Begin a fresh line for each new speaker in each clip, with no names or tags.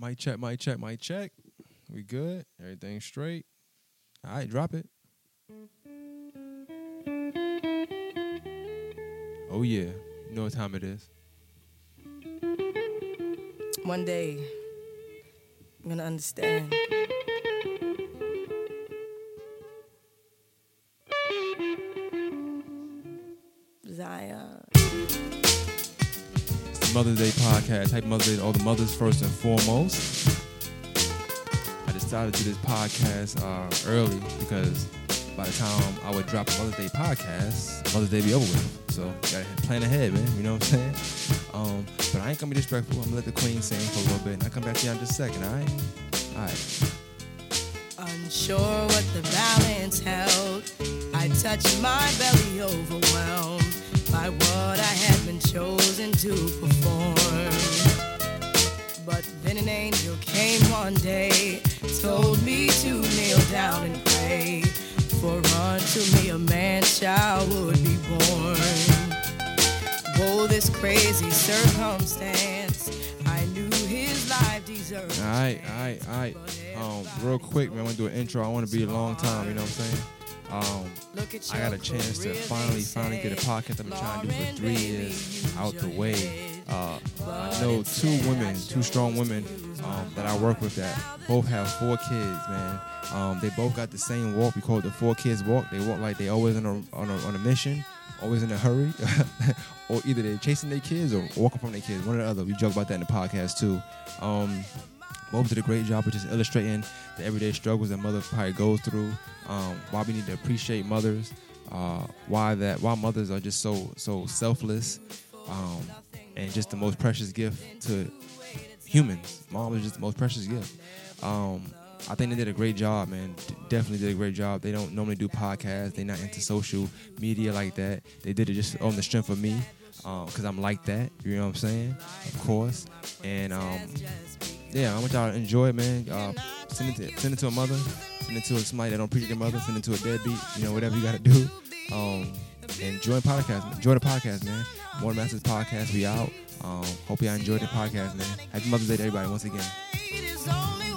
Mic check, mic check, mic check. We good? Everything straight? All right, drop it. Oh yeah, you know what time it is.
One day, I'm gonna understand.
Mother's Day podcast. Happy Mother's Day to all the mothers first and foremost. I decided to do this podcast uh, early because by the time I would drop a Mother's Day podcast, Mother's Day be over with. So gotta plan ahead, man. You know what I'm saying? Um, but I ain't gonna be disrespectful. I'm gonna let the queen sing for a little bit, and I come back to you in just a second. All right? All right.
Unsure what the balance held, I touched my belly overwhelmed by what I had been chosen to perform. But then an angel came one day, told me to kneel down and pray, for unto me a man child would be born. Whoa, this crazy circumstance, I knew his life deserved.
All right, all right, all right. Um, real quick, man, I want to do an intro. I want to be a long time. You know what I'm saying? Um, I got a chance to finally, finally get a podcast I've been trying to do for three years out the way. Uh, I know two women, two strong women um, that I work with that both have four kids, man. Um, they both got the same walk. We call it the four kids walk. They walk like they always on a, on a, on a mission, always in a hurry, or either they're chasing their kids or walking from their kids, one or the other. We joke about that in the podcast too. Um, both did a great job of just illustrating the everyday struggles that mother probably goes through. Um, why we need to appreciate mothers. Uh, why that why mothers are just so so selfless, um, and just the most precious gift to humans. Mom is just the most precious gift. Um, I think they did a great job, man. Definitely did a great job. They don't normally do podcasts. They're not into social media like that. They did it just on the strength of me, because I'm like that. You know what I'm saying? Of course. And um, yeah, I want y'all to enjoy it, man. Uh, send it to send it to a mother, send it to a somebody that don't appreciate their mother, send it to a deadbeat. You know, whatever you got to do. Um, and join podcast, enjoy the podcast, man. More Masters podcast, we out. Um, hope y'all enjoyed the podcast, man. Happy Mother's Day to everybody once again.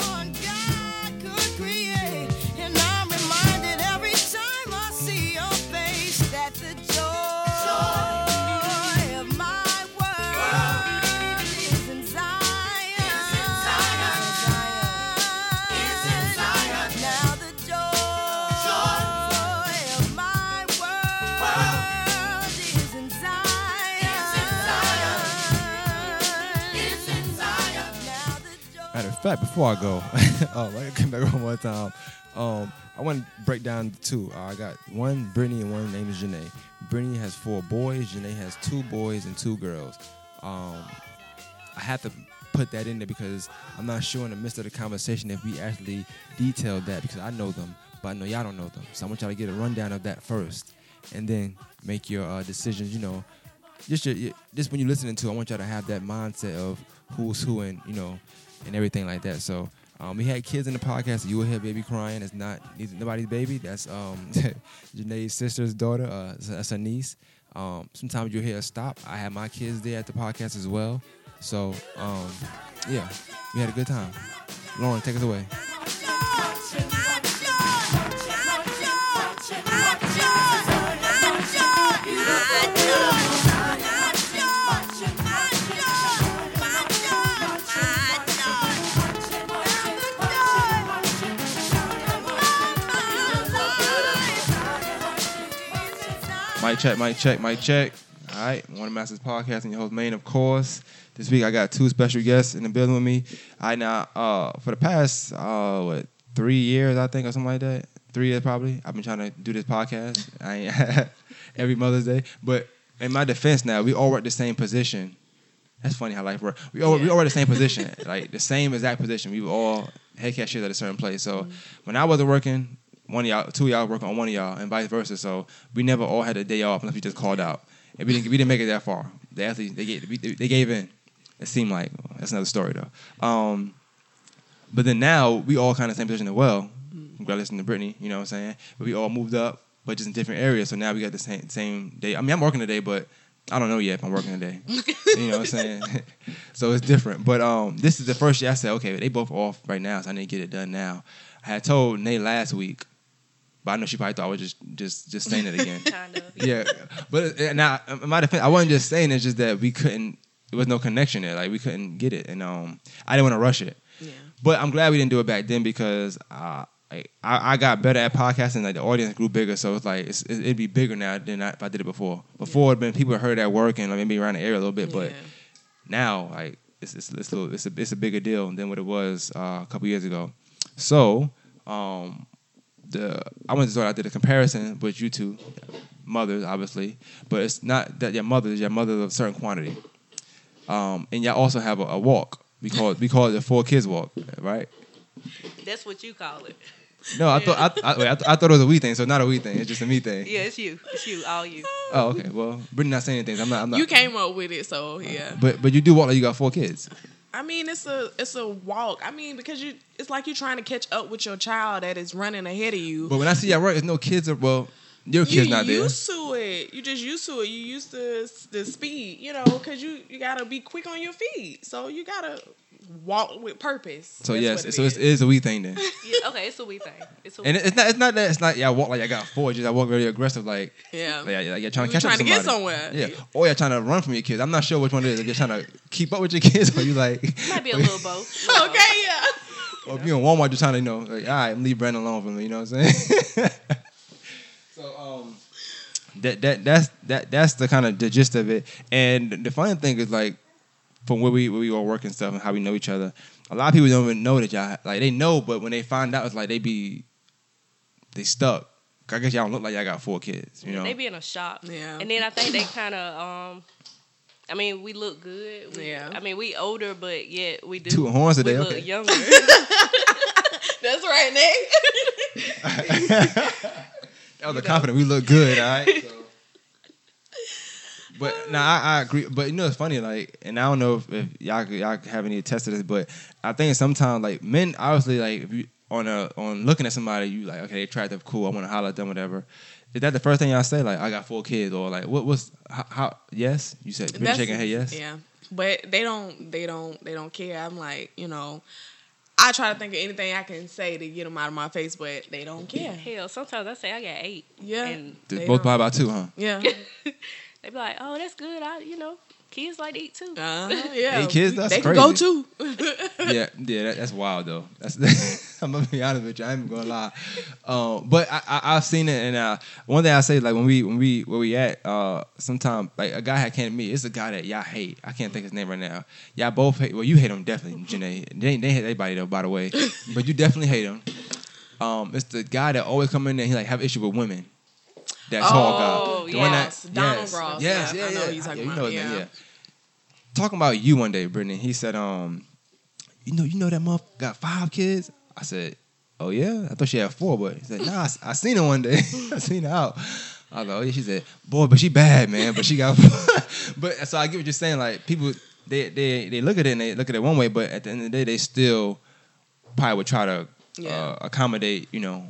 Fact, before I go, oh, I come back one more time. Um, I want to break down two. Uh, I got one Brittany and one name is Janae. Brittany has four boys. Janae has two boys and two girls. Um, I have to put that in there because I'm not sure in the midst of the conversation if we actually detailed that because I know them, but I know y'all don't know them. So I want y'all to get a rundown of that first, and then make your uh, decisions. You know, just your, just when you're listening to, I want y'all to have that mindset of who's who and you know, and everything like that. So. Um, we had kids in the podcast. You will hear baby crying. It's not nobody's baby. That's um, Janae's sister's daughter. Uh, that's her niece. Um, sometimes you'll hear a stop. I had my kids there at the podcast as well. So um, yeah, we had a good time. Lauren, take us away. Mic check, mic check, mic check. All right, One of Masters Podcast and your host, Main, of course. This week I got two special guests in the building with me. I now, uh, for the past, uh, what, three years, I think, or something like that. Three years probably. I've been trying to do this podcast. I every Mother's Day. But in my defense now, we all work the same position. That's funny how life works. We all we all work the same position, like the same exact position. We were all head cashiers at a certain place. So when I wasn't working, one of y'all, two of y'all working on one of y'all, and vice versa. So we never all had a day off unless we just called out, and we didn't we didn't make it that far. They actually they gave they gave in. It seemed like that's another story though. Um, but then now we all kind of same position as well. Congratulations to Brittany, you know what I'm saying? But we all moved up, but just in different areas. So now we got the same same day. I mean, I'm working today, but I don't know yet if I'm working today. you know what I'm saying? so it's different. But um, this is the first year I said, okay, they both off right now, so I need to get it done now. I had told Nate last week, but I know she probably thought I was just just just saying it again.
Kind of.
yeah, but now in my defense, I wasn't just saying it's just that we couldn't. There was no connection there. Like we couldn't get it, and um, I didn't want to rush it.
Yeah.
But I'm glad we didn't do it back then because uh, I, I got better at podcasting. Like the audience grew bigger, so it's like it's, it'd be bigger now than I, if I did it before. Before, it'd been people heard at work and like maybe around the area a little bit, but
Yeah.
now like it's it's it's a, little, it's a it's a bigger deal than what it was uh, a couple years ago. So um, the I went to start. I did a comparison with you two mothers, obviously, but it's not that your mothers, your mother of a certain quantity. Um, and y'all also have a, a walk. We call it, we call it the four kids walk, right?
That's what you call it.
No, I thought I, I, wait, I, th- I thought it was a we thing, so not a we thing. It's just a me thing.
Yeah, it's you. It's you. All you.
Oh, okay. Well, Brittany not saying anything. I'm not. I'm not.
You came up with it, so yeah.
But but you do walk like you got four kids.
I mean, it's a it's a walk. I mean, because you it's like you're trying to catch up with your child that is running ahead of you.
But when I see y'all work, there's no kids. Or, well, your
you
kids not there.
You used to it. You just used to it. You used to the speed, you know, because you you gotta be quick on your feet. So you gotta walk with purpose.
So
That's
yes,
it
so it's,
is.
it is a we thing then.
Yeah, okay, it's a we thing. It's a we
And it- it's not it's not that it's not yeah I walk like I got four. It's just I walk very aggressive like
yeah.
like, like you're trying to
You
catch up
trying to
to
get somewhere.
Yeah, or you're trying to run from your kids. I'm not sure which one it is. If you're trying to keep up with your kids, or you like,
Might be a little both. Little both.
Okay, yeah.
or if you're in Walmart, you're trying to you know like all right, leave Brandon alone for me. You know what I'm saying? so um, that that that's that that's the kind of the gist of it. And the funny thing is like from where we where we all work and stuff and how we know each other. A lot of people don't even know that y'all like they know, but when they find out, it's like they be they stuck. I guess y'all don't look like y'all got four kids. You know,
They be in a shock.
Yeah.
And then I think they kind of, um, I mean, we look good. We,
Yeah.
I mean, we older, but yet we do.
Two horns
we
today,
look
okay.
younger.
That's right, Nate.
that was a confident. We look good, all right. So. But now I, I agree. But you know it's funny, like, and I don't know if, if y'all could- y'all have any attest to this, but I think sometimes like men, obviously, like if you on a on looking at somebody, you like okay, they attractive, cool. I want to holler at them, whatever. Is that the first thing y'all say? Like, I got four kids, or like, what was how? how yes, you said you're
That's-
shaking head. Yes,
Yeah, but they don't. They don't. They don't care. I'm like, you know, I try to think of anything I can say to get them out of my face, but they don't care.
Hell, sometimes I say I got eight.
Yeah,
And
They
They
both
don't.
buy about two, huh?
yeah,
they be like, oh, that's good. I, you know, kids like to eat too.
uh-huh, yeah.
Eight kids? That's
they can go
crazy.
too.
yeah, yeah, that, that's wild though. That's I'm gonna be honest with you. I ain't gonna lie. Um, but I, I I've seen it, and uh, one thing I say like when we when we where we at, uh, sometimes like a guy had came to me. It's a guy that y'all hate. I can't think his name right now. Y'all both hate. Well, you hate him definitely, Janae. They they hate everybody though, by the way. but you definitely hate him. Um, it's the guy that always come in there. He like have issue with women. That tall
Oh,
guy. The one that-
Donald
yes,
Ross.
Yes,
Yeah,
yeah,
I know
yeah.
talking
Yeah, you
about,
know
yeah.
yeah. Talking about you one day, Brittany. He said, um, you know, you know that motherfucker got five kids. I said, oh yeah, I thought she had four, but he said, nah, I seen her one day. I seen her out. I was like, oh yeah. She said, boy, but she bad, man. But she got, but so I get what you're saying. Like people, they they they look at it and they look at it one way, but at the end of the day, they still probably would try to
Yeah.
uh, accommodate, you know,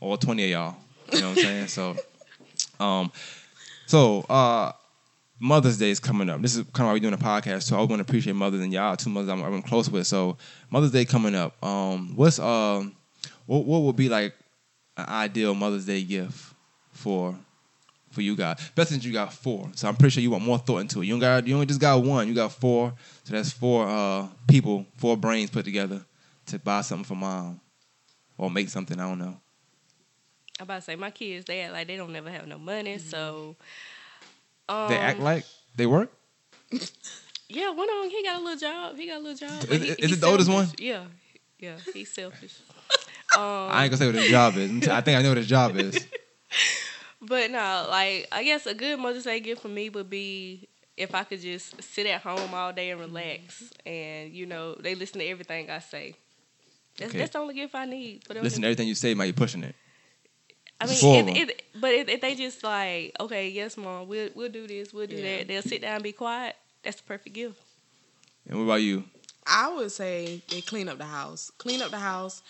all twenty of y'all. You know what I'm saying? So, um, so uh. Mother's Day is coming up. This is kind of why we're doing a podcast. So I want to appreciate mothers and y'all two mothers I'm, I'm close with. So Mother's Day coming up. Um, what's um, what what would be like an ideal Mother's Day gift for for you guys? Best since you got four, so I'm pretty sure you want more thought into it. You don't got you only just got one. You got four, so that's four uh people, four brains put together to buy something for mom or make something. I don't know.
I'm about to say my kids, they act like they don't never have no money, so. Um,
They act like they work.
Yeah, one of them, he got a little job. He got a little job.
Is it-
he-
is it the oldest one?
Yeah, yeah, he's selfish. um,
I ain't gonna say what his job is. I think I know what his job is.
But no, like I guess a good Mother's Day gift for me would be if I could just sit at home all day and relax, and you know they listen to everything I say. That's,
Okay.
that's the only gift I need. But
Listen to everything you say, might be pushing it.
I mean,
Four of
if,
'em.
if, but if, if they just like, okay, yes, mom, we'll we'll do this, we'll do
Yeah.
that. They'll sit down and be quiet. That's the perfect gift.
And what about you?
I would say they clean up the house. Clean up the house.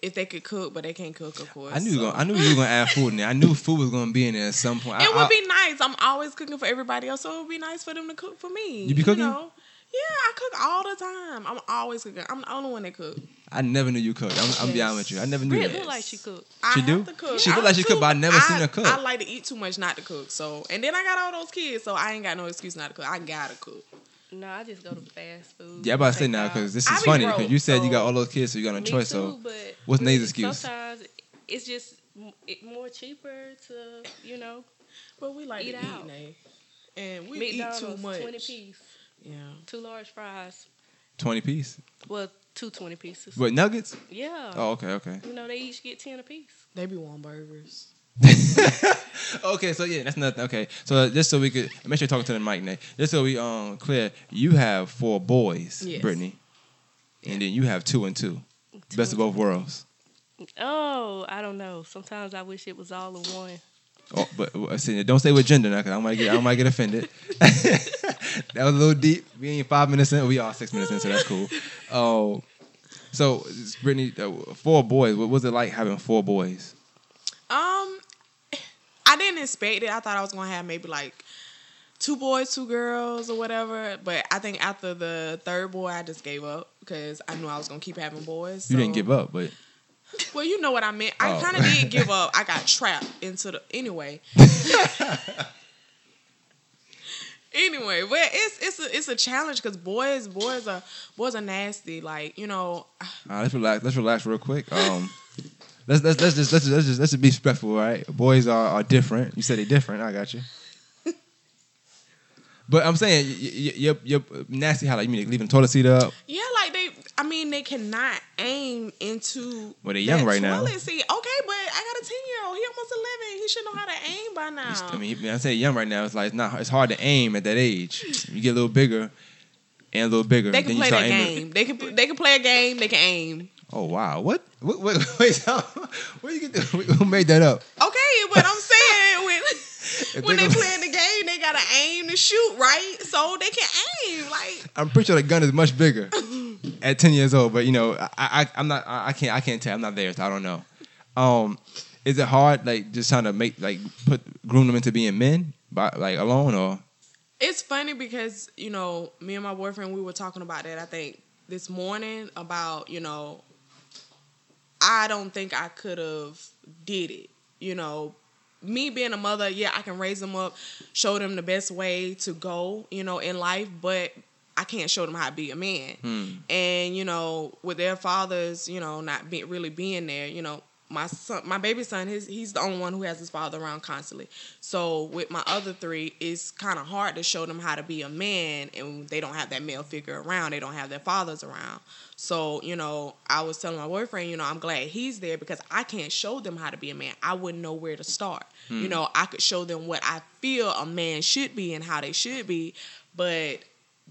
if they could cook, but they can't cook, of course.
I knew you
so.
were gonna, I knew you were gonna add food in there. I knew food was gonna be in there at some point.
It
I,
would
I-
be nice. I'm always cooking for everybody else, so it would be nice for them to cook for me.
You be cooking?
know? Yeah, I cook all the time. I'm always cooking. I'm the only one that cook.
I never knew you cooked. I'm, I'm be honest with you. I never knew
Brit
that.
look like she cooked.
I
She
have
do?
to cook.
She look like she cook, but I never seen her cook.
I like to eat too much not to cook. So, and then I got all those kids, so I ain't got no excuse not to cook. I gotta cook.
No, I just go to fast food.
Yeah, I'm about to say
Take
now because this is
be
funny because you said you got all those kids, so you got no choice.
too,
so
but
what's Nate's excuse?
Sometimes it's just it more cheaper to you know
But we like
Eat
to
out.
eat, Nate. and we
McDonald's
eat too much.
twenty piece,
Yeah.
two large fries.
twenty piece.
Well, two 20 pieces.
What nuggets?
Yeah.
Oh, okay, okay.
You know they each get ten apiece.
They be wanting burgers.
okay, so yeah, that's nothing. Okay, so uh, just so we could make sure you're talking to the mic, Nate. Just so we um clear, you have four boys,
Yes.
Brittany, and then you have two and two. Best of both worlds.
Oh, I don't know. Sometimes I wish it was all in one.
Oh, but uh, don't say what gender now, cause I might get I might get offended. that was a little deep. We ain't five minutes in. We are six minutes in, so that's cool. Oh, so Brittany, uh, four boys. What was it like having four boys?
Um, I didn't expect it. I thought I was gonna have maybe like two boys, two girls, or whatever. But I think after the third boy, I just gave up because I knew I was gonna keep having boys.
You didn't give up, but
Well, you know what I meant. I
Oh.
kind of did give up. I got trapped into the anyway. anyway, but it's it's a it's a challenge because boys boys are boys are nasty. Like you know,
All right, let's relax. Let's relax real quick. Um, let's let's let's just let's just let's just, let's just be respectful, all right? Boys are, are different. You said they're different. I got you. But I'm saying y- y- you're, you're nasty. How like you mean leaving the toilet seat up?
yeah, like they. I mean, they cannot aim into.
Well, they're young right now.
Seat. Okay, but I got a ten year old. He almost eleven. He should know how to aim by now.
I mean, I say young right now, it's like it's not. It's hard to aim at that age. You get a little bigger and a little bigger.
they can play that
aiming-
game. They can they can play a game. They can aim.
Oh wow! What? What? Wait, wait, where you get? The, who made that up?
Okay, but I'm saying when when
they
they playing the game, they gotta aim to shoot, right? So they can aim. Like
I'm pretty sure the gun is much bigger at 10 years old, but you know, I, I I'm not I I can't I can't tell. I'm not there, so I don't know. Um, is it hard like just trying to make like put groom them into being men by like alone or
it's funny because you know me and my boyfriend we were talking about that. I think this morning about you know I don't think I could have did it. You know, me being a mother, yeah, I can raise them up, show them the best way to go, you know, in life, but I can't show them how to be a man.
Hmm.
And you know, with their fathers, you know, not be, really being there, you know, my son, my baby son, his he's the only one who has his father around constantly. So with my other three, it's kind of hard to show them how to be a man, and they don't have that male figure around. They don't have their fathers around. So you know, I was telling my boyfriend, you know, I'm glad he's there because I can't show them how to be a man. I wouldn't know where to start. You hmm. know, I could show them what I feel a man should be and how they should be, but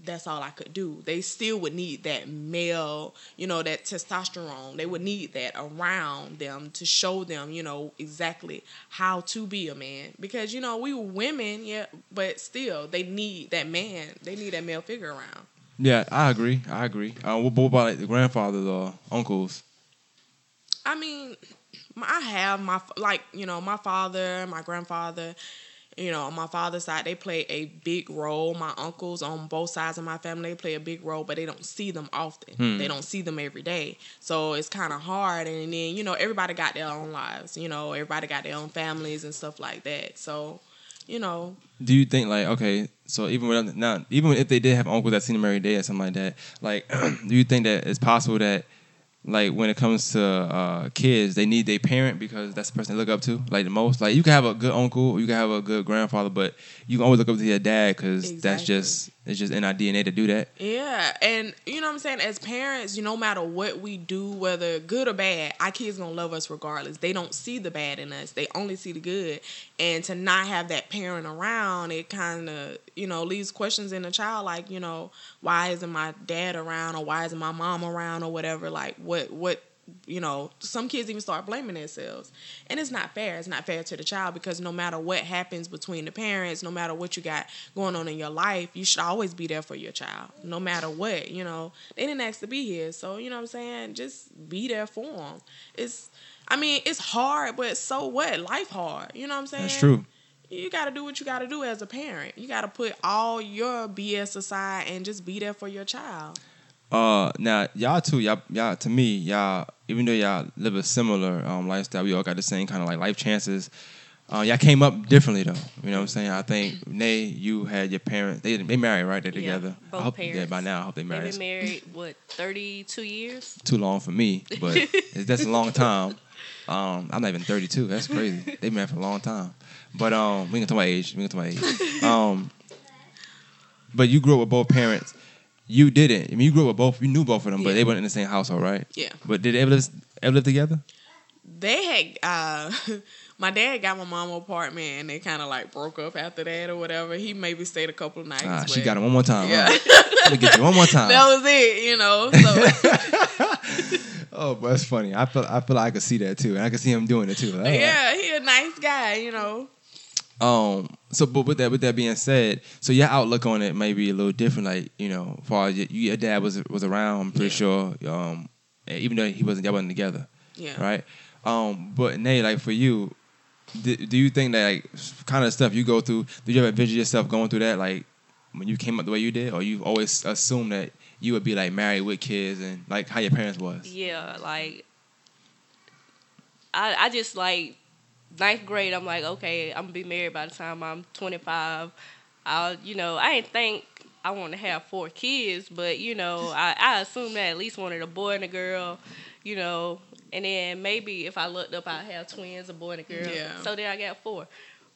that's all I could do. They still would need that male, you know, that testosterone. They would need that around them to show them, you know, exactly how to be a man. Because, you know, we were women, yeah, but still, they need that man. They need that male figure around.
Yeah, I agree. I agree. Uh, what, what about like, the grandfathers or uncles?
I mean, I have my like you know my father, my grandfather. You know, on my father's side, they play a big role. My uncles on both sides of my family they play a big role, but they don't see them often. Hmm. They don't see them every day, so it's kind of hard. And then you know, everybody got their own lives. You know, everybody got their own families and stuff like that. So, you know,
Do you think like okay, so even with now, even if they did have uncles that seen them every day or something like that, like do you think that it's possible that like when it comes to uh, kids, they need their parent because that's the person they look up to like the most. Like you can have a good uncle, you can have a good grandfather, but you can always look up to your dad because that's just it's just in our DNA to do that.
Yeah, and you know what I'm saying. As parents, you no matter what we do, whether good or bad, our kids gonna love us regardless. They don't see the bad in us; they only see the good. And to not have that parent around, it kind of you know leaves questions in the child, like you know, why isn't my dad around, or why isn't my mom around, or whatever. Like what what you know, some kids even start blaming themselves. And it's not fair. It's not fair to the child because no matter what happens between the parents, no matter what you got going on in your life, you should always be there for your child, no matter what. You know, they didn't ask to be here. So, you know what I'm saying? Just be there for them. It's, I mean, it's hard, but so what? Life hard. You know what I'm saying?
That's true.
You got to do what you got to do as a parent. You got to put all your BS aside and just be there for your child.
Uh, now y'all too, y'all, y'all to me, y'all, even though y'all live a similar um lifestyle, we all got the same kind of like life chances. Uh, y'all came up differently though. You know what I'm saying? I think Nay, you had your parents. They they married, right? They
Yeah,
together.
both
I hope, Yeah,
parents.
by now I hope they
They've
married.
been married what thirty two years.
Too long for me, but it's, that's a long time. Um, I'm not even 32. That's crazy. They've been married for a long time. But um, we can talk about age. We can talk about age. Um, but you grew up with both parents. You didn't. I mean, you grew up with both. You knew both of them, but
Yeah.
they weren't in the same household, right?
Yeah.
But did they ever live, ever live together?
they had uh my dad got my mom an apartment and they kind of like broke up after that or whatever he maybe stayed a couple of nights
Ah, she
but
got it one more time.
Yeah.
Let me get you one more time.
that was it you know so
oh, but that's funny. I feel I feel like I could see that too, and I could see him doing it too. Like,
yeah he a nice guy you know
Um. So, but with that, with that being said, so your outlook on it may be a little different. Like you know, far as your, your dad was was around, I'm pretty sure. Um, even though he wasn't, y'all wasn't together,
yeah
right? Um. But Nay, like for you, do, do you think that like kind of stuff you go through? Did you ever envision yourself going through that, like when you came up the way you did, or you've always assumed that you would be like married with kids and like how your parents was?
Yeah, like I I just like ninth grade. I'm like, okay, I'm gonna be married by the time I'm 25. I'll, you know, I didn't think I want to have four kids, but you know, I I assumed that at least wanted a boy and a girl, you know, and then maybe if I looked up, I'd have twins, a boy and a girl.
Yeah.
So then I got four.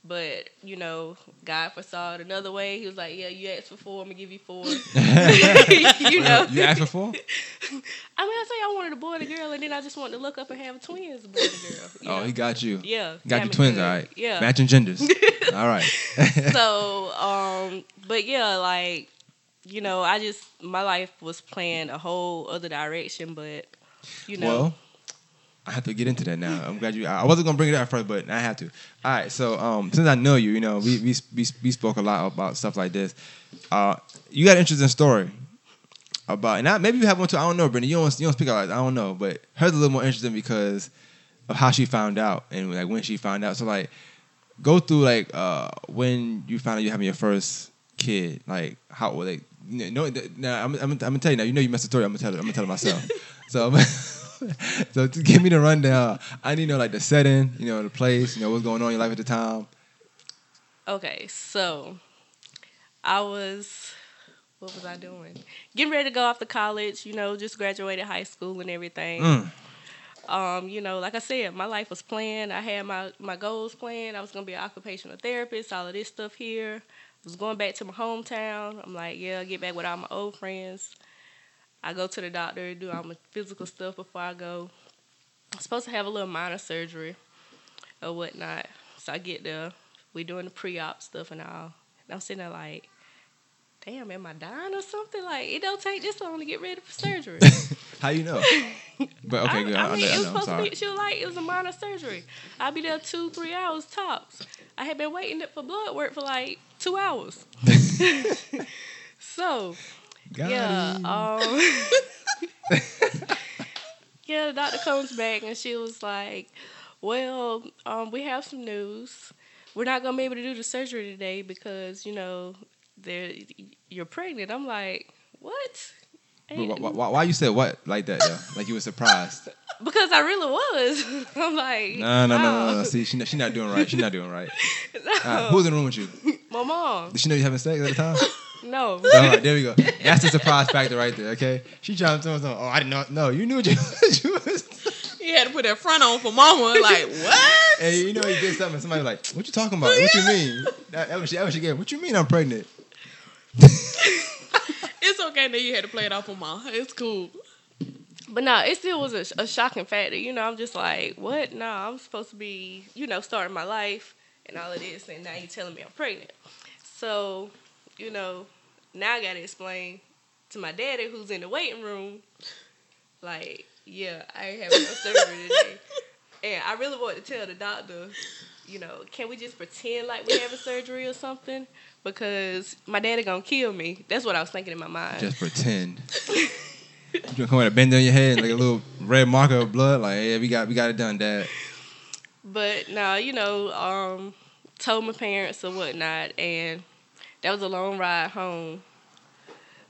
But you know, God foresaw it another way. He was like, "Yeah, you asked for four. I'm gonna give you four. you know,
You asked for four?
I mean, I say I wanted a boy and a girl, and then I just wanted to look up and have twins, a boy and a girl.
Oh,
know?
he got you.
yeah,
Got
damn
you twins,
good.
all right.
Yeah.
Matching genders. all right.
so, um, but yeah, like you know, I just my life was playing a whole other direction, but you know,
Well, I have to get into that now. I'm glad you. I wasn't gonna bring it up first, but I have to. All right. So, um, since I know you, you know, we we we, we spoke a lot about stuff like this. Uh, you got an interesting story about, and I, maybe you have one too. I don't know, Brittany. You don't you don't speak out. I don't know, but hers a little more interesting because of how she found out and like when she found out. So, like, go through like uh when you found out you having your first kid. Like, how were they? No, now I'm, I'm, I'm gonna tell you now. You know you messed the story. I'm gonna tell it. I'm gonna tell it myself. so, so give me the rundown, I need to know like the setting, you know, the place, you know, what's going on in your life at the time.
Okay, so I was what was I doing? Getting ready to go off to college, you know, just graduated high school and everything.
Mm.
Um, you know, like I said, my life was planned. I had my, my goals planned. I was gonna be an occupational therapist, all of this stuff here. I was going back to my hometown. I'm like, yeah, get back with all my old friends. I go to the doctor, do all my physical stuff before I go. I'm supposed to have a little minor surgery or whatnot. So I get there. We doing the pre-op stuff and all. And I'm sitting there like, damn, am I dying or something? Like, it don't take this long to get ready for surgery.
How you know? But okay,
I,
good.
I
I,
mean,
I,
it was. Supposed to be. She was like, it was a minor surgery. I'd be there two, three hours tops. I had been waiting up for blood work for like two hours. so
Got
yeah, um, yeah. The doctor comes back and she was like, "Well, um, we have some news. We're not gonna be able to do the surgery today because you know, you're pregnant." I'm like, "What?"
Why, why, why you said what like that though? Like you were surprised?
Because I really was. I'm like,
No, no, no, no, no. See, she not, she not doing right. She not doing right.
No.
Right, who was in the room with you?
My mom.
Did she know you having sex at the time?
No.
All right, there we go. That's the surprise factor right there. Okay, she trying to tell us, oh, I didn't know. No, you knew what you, what you was.
You had to put that front on for mama. Like what?
Hey, you know you did something. Somebody was like, "What you talking about? What you mean?" That, that was she. That was she gave. What you mean? I'm pregnant.
It's okay that you had to play it off for mom. It's cool.
But no, it still was a, a shocking factor. You know, I'm just like, what? No, I'm supposed to be, you know, starting my life and all of this, and now you're telling me I'm pregnant. So, you know, now I got to explain to my daddy who's in the waiting room, like, Yeah, I ain't having no surgery today. And I really want to tell the doctor, you know, can we just pretend like we having surgery or something? Because my daddy gonna kill me. That's what I was thinking in my mind.
Just pretend. you gonna come with a bend on your head, like a little red marker of blood. Like, yeah, we got we got it done, Dad.
But no, you know, um, told my parents or whatnot, and that was a long ride home.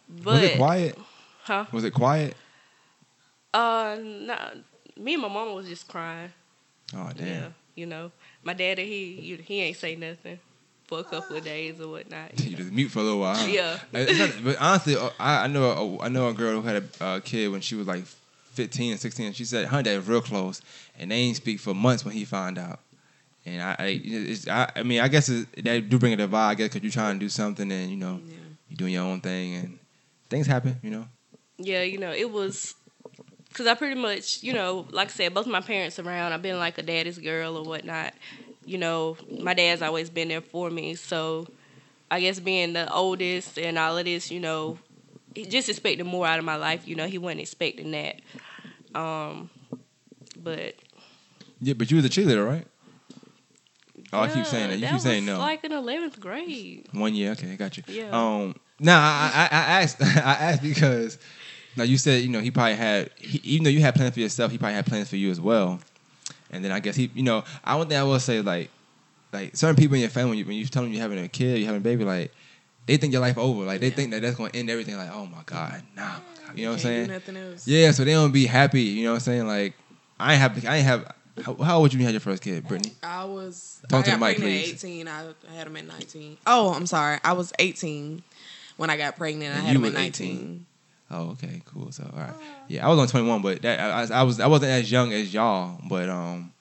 But
was it quiet?
Huh?
Was it quiet?
Uh, nah, me and my mama was just crying.
Oh damn.
Yeah, you know, my daddy he he ain't say nothing for a couple of days or whatnot.
You just mute for a little while. huh?
Yeah.
Not- but honestly, uh, I, I know a, I know a girl who had a uh, kid when she was like 15 and 16. And she said her dad was real close, and they didn't speak for months when he found out. And I, I, I, I mean, I guess it, that do bring a divide. I guess because you're trying to do something, and you know,
Yeah.
you're doing your own thing, and things happen. You know.
Yeah, you know, it was because I pretty much, you know, like I said, both my parents around. I've been like a daddy's girl or whatnot. You know, my dad's always been there for me. So I guess being the oldest and all of this, you know, he just expected more out of my life. You know, he wasn't expecting that. Um, but
Yeah, but you was a cheerleader, right? Oh, I keep saying that. You
that
keep saying no.
Like in eleventh grade.
One year, okay, I got you.
Yeah.
Um, no, I, I, I asked, I asked because now you said you know he probably had, he, even though you had plans for yourself, he probably had plans for you as well. And then I guess he, you know, I one thing I will say like, like certain people in your family when you, when you tell them you're having a kid, you're having a baby, like they think your life over, like they
Yeah.
think that that's going to end everything. Like, oh my god, nah, you know what I'm saying?
nothing else.
Yeah, so they don't be happy. You know what I'm saying? Like, I ain't have, I ain't have. How, how old you when you had your first kid, Brittany?
I was.
Talk
I
to the
got
mic,
pregnant
please.
At 18. I, I had him at 19. Oh, I'm sorry. I was 18 when I got pregnant. I had him at 19.
18. Oh, okay, cool. So, all right, yeah, I was on 21, but that I, I- I was I wasn't as young as y'all, but um,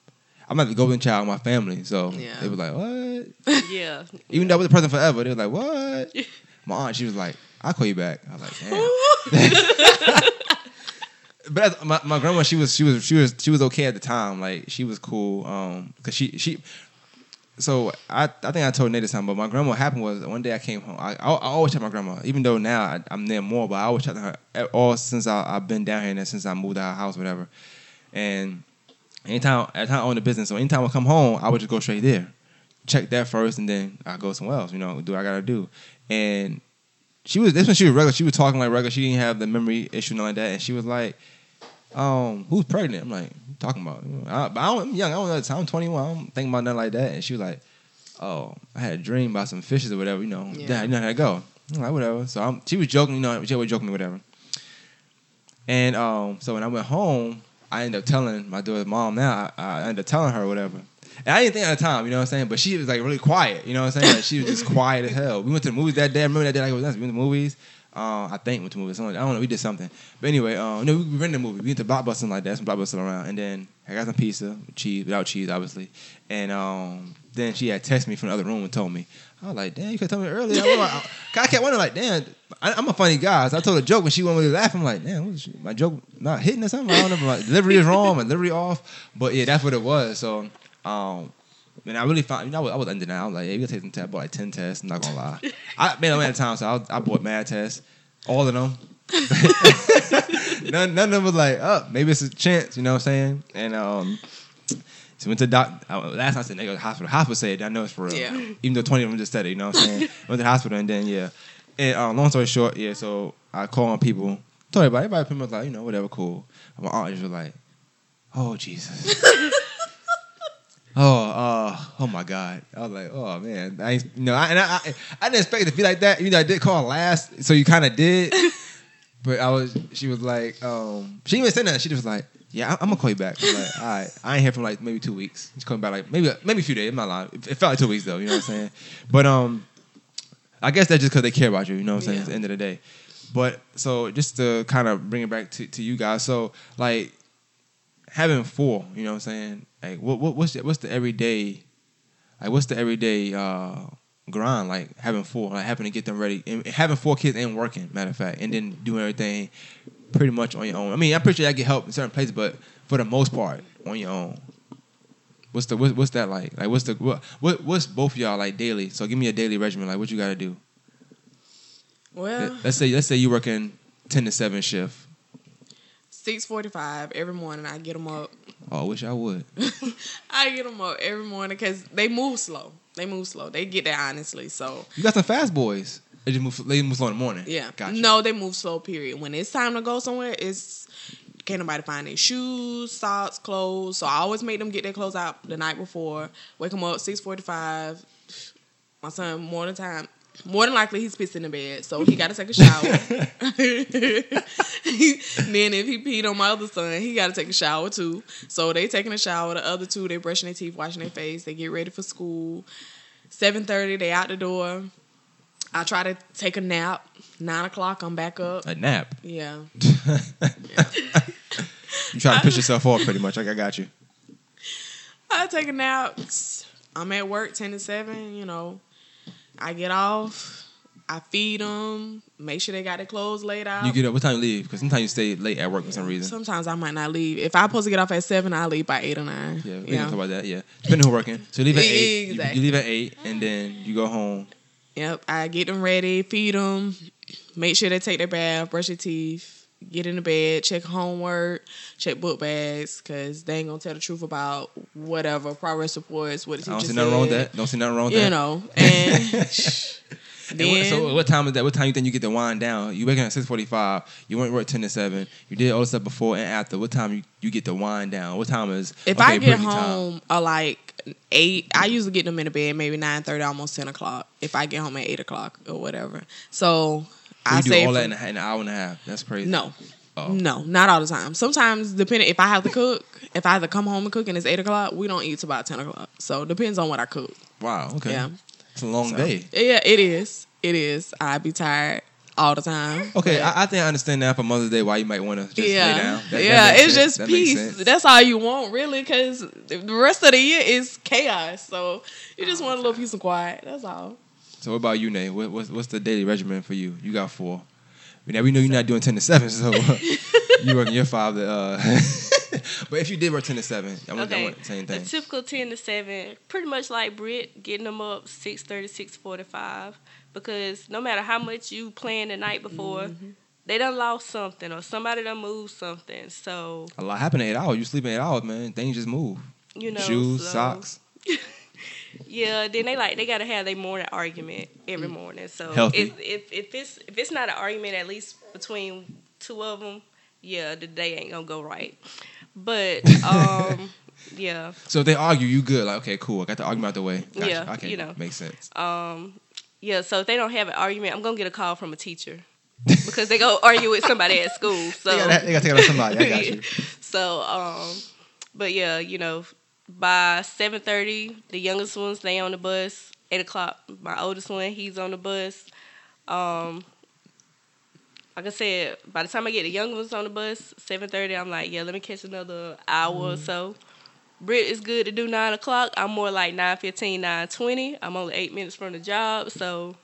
I'm not the golden child of my family, so
Yeah.
they were like, what?
Yeah.
Even though I was a present forever, they were like, what? My aunt, she was like, I'll call you back. I was like, damn. But my, my grandma, she was she was she was she was okay at the time. Like she was cool. Um, cause she she. So I I think I told Nate this time, but my grandma what happened was one day I came home. I I, I always tell my grandma, even though now I, I'm there more, but I always tell her all since I, I've been down here and since I moved out of house, whatever. And anytime at time I owned the business, so anytime I come home, I would just go straight there, check that first, and then I go somewhere else. You know, do what I gotta do. And she was this when she was regular. She was talking like regular. She didn't have the memory issue and like that. And she was like, um, who's pregnant? I'm like, what you talking about? I, but I I'm young. I don't know. the time. I'm 21. I don't think about nothing like that. And she was like, oh, I had a dream about some fishes or whatever. You know,
Yeah.
yeah. you know how that go. I'm like, whatever. So I'm, she was joking. You know, she was joking me, whatever. And um, so when I went home, I ended up telling my daughter's mom. Now I, I ended up telling her whatever. And I didn't think at the time, you know what I'm saying? But she was like really quiet, you know what I'm saying? Like, she was just quiet as hell. We went to the movies that day. I remember that day like it was us. We went to the movies. Uh, I think we went to. Something- I don't know. We did something. But anyway, um, no, we rented a movie. We went to Blockbuster like that. Some Blockbuster around. And then I got some pizza, cheese, without cheese, obviously. And um, then she had texted me from the other room and told me. I was like, damn, you could tell me earlier. I, I, I kept wondering, like, damn, I, I'm a funny guy. So I told a joke and she wasn't really laughing. I'm like, damn, my joke not hitting or something? I don't know. My delivery is wrong. My delivery off. But yeah, that's what it was. So, um, man, I really found, you know, I was, I was. I was like, hey, we gotta take some tests. I bought like 10 tests. I'm not gonna lie. I made them at a time, so I, I bought mad tests. All of them. none, none of them was like, oh, maybe it's a chance, you know what I'm saying? And um, so went to doc. uh, Last night I said they go to the hospital. Hospital said I know it's for real.
Yeah.
Even though twenty of them just said it, you know what I'm saying? went to the hospital and then yeah. And uh, long story short, yeah. So I called on people. Told everybody. Everybody pretty much like you know whatever, cool. And my aunt just was like, oh Jesus. Oh, uh, oh my God! I was like, oh man, I, you know, I, and I, I, I didn't expect it to be like that. You know, I did call last, so you kind of did. But I was, she was like, um, she didn't even say that. She just was like, yeah, I- I'm gonna call you back. I was like, all right, I ain't here for like maybe two weeks. She's coming back like maybe maybe a few days. I'm not lying. It, it felt like two weeks though. You know what I'm saying? But um, I guess that's just because they care about you. You know what I'm saying? At the end of the day. But so just to kind of bring it back to, to you guys. So like having four, you know what I'm saying? Like what, what what's the, what's the everyday like what's the everyday uh grind like having four, like having to get them ready and having four kids and working, matter of fact, and then doing everything pretty much on your own. I mean, I'm pretty sure I get help in certain places, but for the most part, on your own. What's the what, what's that like? Like what's the what, what what's both of y'all like daily? So give me a daily regimen. Like what you got to do.
Well,
Let's say let's say you working ten to seven shift.
Six forty five every morning. I get them up.
Oh, I wish I would.
I get them up every morning because they move slow. They move slow. They get there honestly. So
You got some fast boys. They just move. They move slow in the morning.
yeah,
Gotcha.
no, they move slow. Period. When it's time to go somewhere, it's can't nobody find their shoes, socks, clothes. So I always make them get their clothes out the night before. Wake them up six forty five. My son more than time. More than likely, he's pissing in the bed, so he got to take a shower. then, if he peed on my other son, he got to take a shower too. So they taking a shower. The other two, they brushing their teeth, washing their face. They get ready for school. Seven thirty, they out the door. I try to take a nap. Nine o'clock, I'm back up.
A nap.
Yeah.
You try to push yourself off pretty much. Like I got you.
I take a nap. I'm at work ten to seven. You know, I get off. I feed them. Make sure they got their clothes laid out.
You get up. What time you leave? Because sometimes you stay late at work for some reason.
Sometimes I might not leave. If I'm supposed to get off at seven, I leave by eight or nine.
Yeah, we can talk about that. Yeah, depending who working. So you leave at eight. you- You, leave at eight, and then you go home.
Yep. I get them ready, feed them, make sure they take their bath, brush their teeth, get in the bed, check homework, check book bags, because they ain't gonna tell the truth about whatever progress reports, what the
I don't see nothing wrong with that. Don't see nothing wrong with
You
that.
know, and
And what, so what time is that? What time you think you get to wind down? You waking up at six forty five. You went to work ten to seven. You did all the stuff before and after. What time you, you get to wind down? What time is?
If
okay,
I get
time?
home at like eight, I usually get them in the bed maybe nine thirty, almost ten o'clock. If I get home at eight o'clock or whatever, So I
you do
say
all that in, a, in an hour and a half. That's crazy.
no,
Oh.
no, not all the time. Sometimes depending if I have to cook, if I have to come home and cook and it's eight o'clock, we don't eat till about ten o'clock. So depends on what I cook.
Wow. Okay.
Yeah,
It's a long
So,
day.
Yeah, it is. It is. I be tired all the time.
Okay, I, I think I understand now for Mother's Day why you might want to just
yeah,
lay down. That- that
yeah,
makes
it's
sense.
just
That
peace. That's all you want, really, because the rest of the year is chaos. So you just want a little peace and quiet. That's all.
So what about you, Nate? What, what's, what's the daily regimen for you? You got four. Now we know you're not doing ten to seven, so you working your father. Uh, but if you did work ten to seven, I want, I
Okay.
want the same
The
thing.
typical 10 to 7, pretty much like Britt, getting them up 6.30, 6.45. Because no matter how much you plan the night before,
Mm-hmm.
they done lost something or somebody done moved something. So,
A lot happened in eight hours. You sleep in eight hours, man. Things just move.
you know.
Shoes,
so-
socks.
Yeah, then they like they gotta have their morning argument every
Mm.
morning. So
Healthy.
if, if if it's if it's not an argument at least between two of them, yeah, the day ain't gonna go right. But um, yeah,
So if they argue, you good. Like, okay, cool. I got the argument out the way. Gotcha.
Yeah,
okay,
you know.
makes sense.
um, yeah. So if they don't have an argument, I'm gonna get a call from a teacher because they go argue with somebody at school. So
they got to take it on somebody. I got you.
so um, but yeah, you know, by seven thirty, the youngest ones they on the bus. Eight o'clock, my oldest one he's on the bus. Um, like I said, by the time I get the young ones on the bus, seven thirty, I'm like, yeah, let me catch another hour or so. Brit is good to do nine o'clock. I'm more like 9.15, 9.20. I'm only eight minutes from the job, so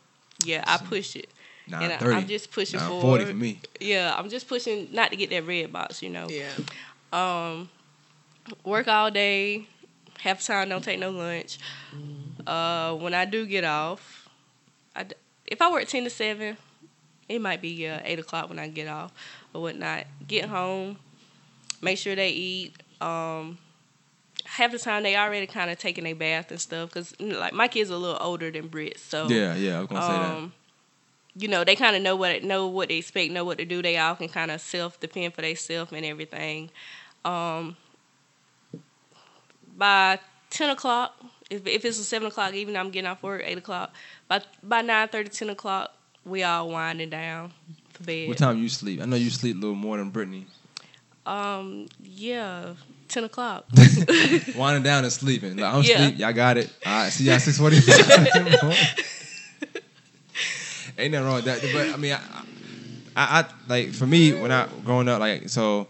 yeah, I push it. And I. I'm just pushing
Nine
for
forty for me.
Yeah, I'm just pushing not to get that red box, you know.
Yeah.
Um, work all day. Half the time don't take no lunch. Uh, when I do get off, I if I work ten to seven, it might be uh, eight o'clock when I get off or whatnot. Get home, make sure they eat. Um, half the time they already kind of taking a bath and stuff because like my kids are a little older than Brit, so
Yeah, yeah. I was gonna say that.
um, you know, they kind of know what know what they expect, know what to do. They all can kind of self depend for themselves and everything. Um, by ten o'clock, if if it's a seven o'clock, even though I'm getting off work eight o'clock, by by nine thirty, ten o'clock, we all winding down for bed.
What time you sleep? I know you sleep a little more than Brittany.
Um, yeah, ten o'clock.
Winding down and sleeping. Like, I'm
Yeah.
asleep. Y'all got it. All right. See y'all six forty five. Ain't nothing wrong with that. But I mean, I, I, I like for me when I growing up, like so,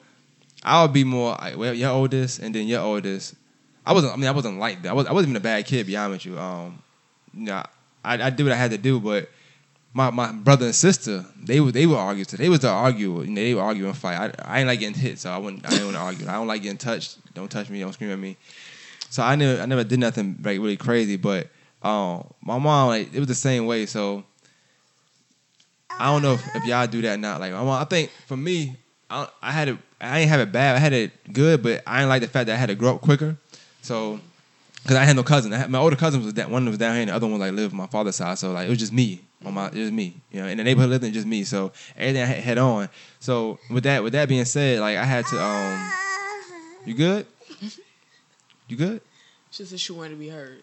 I would be more like well, your oldest and then your oldest. I wasn't. I mean, I wasn't like that. I, was, I wasn't even a bad kid. Be honest with you. Um, you know, I, I did what I had to do, but. My, my brother and sister, they would they argue. So they was to argue. You know, they argue and fight. I, I ain't like getting hit, so I wouldn't. I didn't want to argue. I don't like getting touched. Don't touch me. Don't scream at me. So I never I never did nothing like really crazy. But um, my mom like it was the same way. So I don't know if, if y'all do that or not. Like mom, I think for me, I, I had it. I didn't have it bad. I had it good, but I didn't like the fact that I had to grow up quicker. So, because I had no cousin. I had, my older cousin was that one was down here, and the other one like lived on my father's side. So like it was just me on my. It was me. You know, in the neighborhood living just me. So everything I had, had on. So with that, with that being said, like I had to. um You good? You good?
She said she wanted to be heard.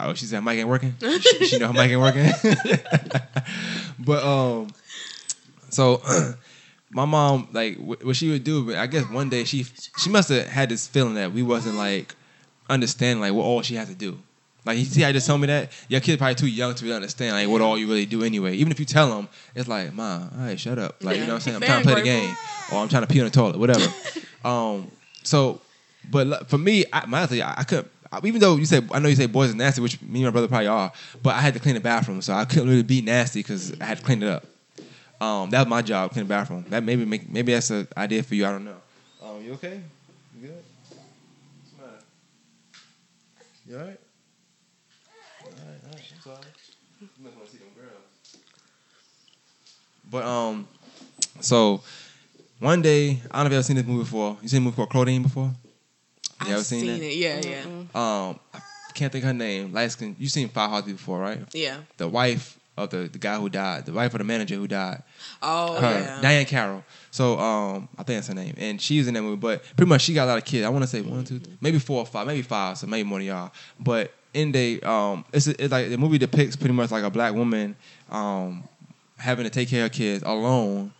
Oh, she said mic ain't working. she, she know her mic ain't working. but um, so my mom like what she would do. But I guess one day she she must have had this feeling that we wasn't like understanding like what all she had to do. Like you see, I just told me that your kid's probably too young to really understand like what all you really do anyway. Even if you tell them, it's like, "Mom, all right, shut up." Like you know what I'm saying? I'm trying to play the game, or I'm trying to pee on the toilet, whatever. um, so, but for me, I, my honestly, I, I couldn't. Even though you said, I know you say boys are nasty, which me and my brother probably are, but I had to clean the bathroom, so I couldn't really be nasty because I had to clean it up. Um, that was my job, clean the bathroom. That maybe make, maybe that's an idea for you. I don't know. Um, you okay? You good? What's the matter? You all right? All right, all right. I'm sorry. You must want to see them girls. But um, so one day I don't know if you ever seen this movie before. You seen a movie called Claudine before? You
I've
ever seen,
seen
that?
it. Yeah, yeah,
Um, I can't think of her name. Light skin. You seen Five Heartbeat before, right?
yeah.
The wife of the, the guy who died, the wife of the manager who died.
Oh,
her,
yeah.
Diahann Carroll. So um, I think that's her name, and she's in that movie. But pretty much, she got a lot of kids. I want to say one, two, maybe four or five, maybe five, so maybe more than y'all. But in they, um, it's, it's like the movie depicts pretty much like a black woman, um, having to take care of kids alone.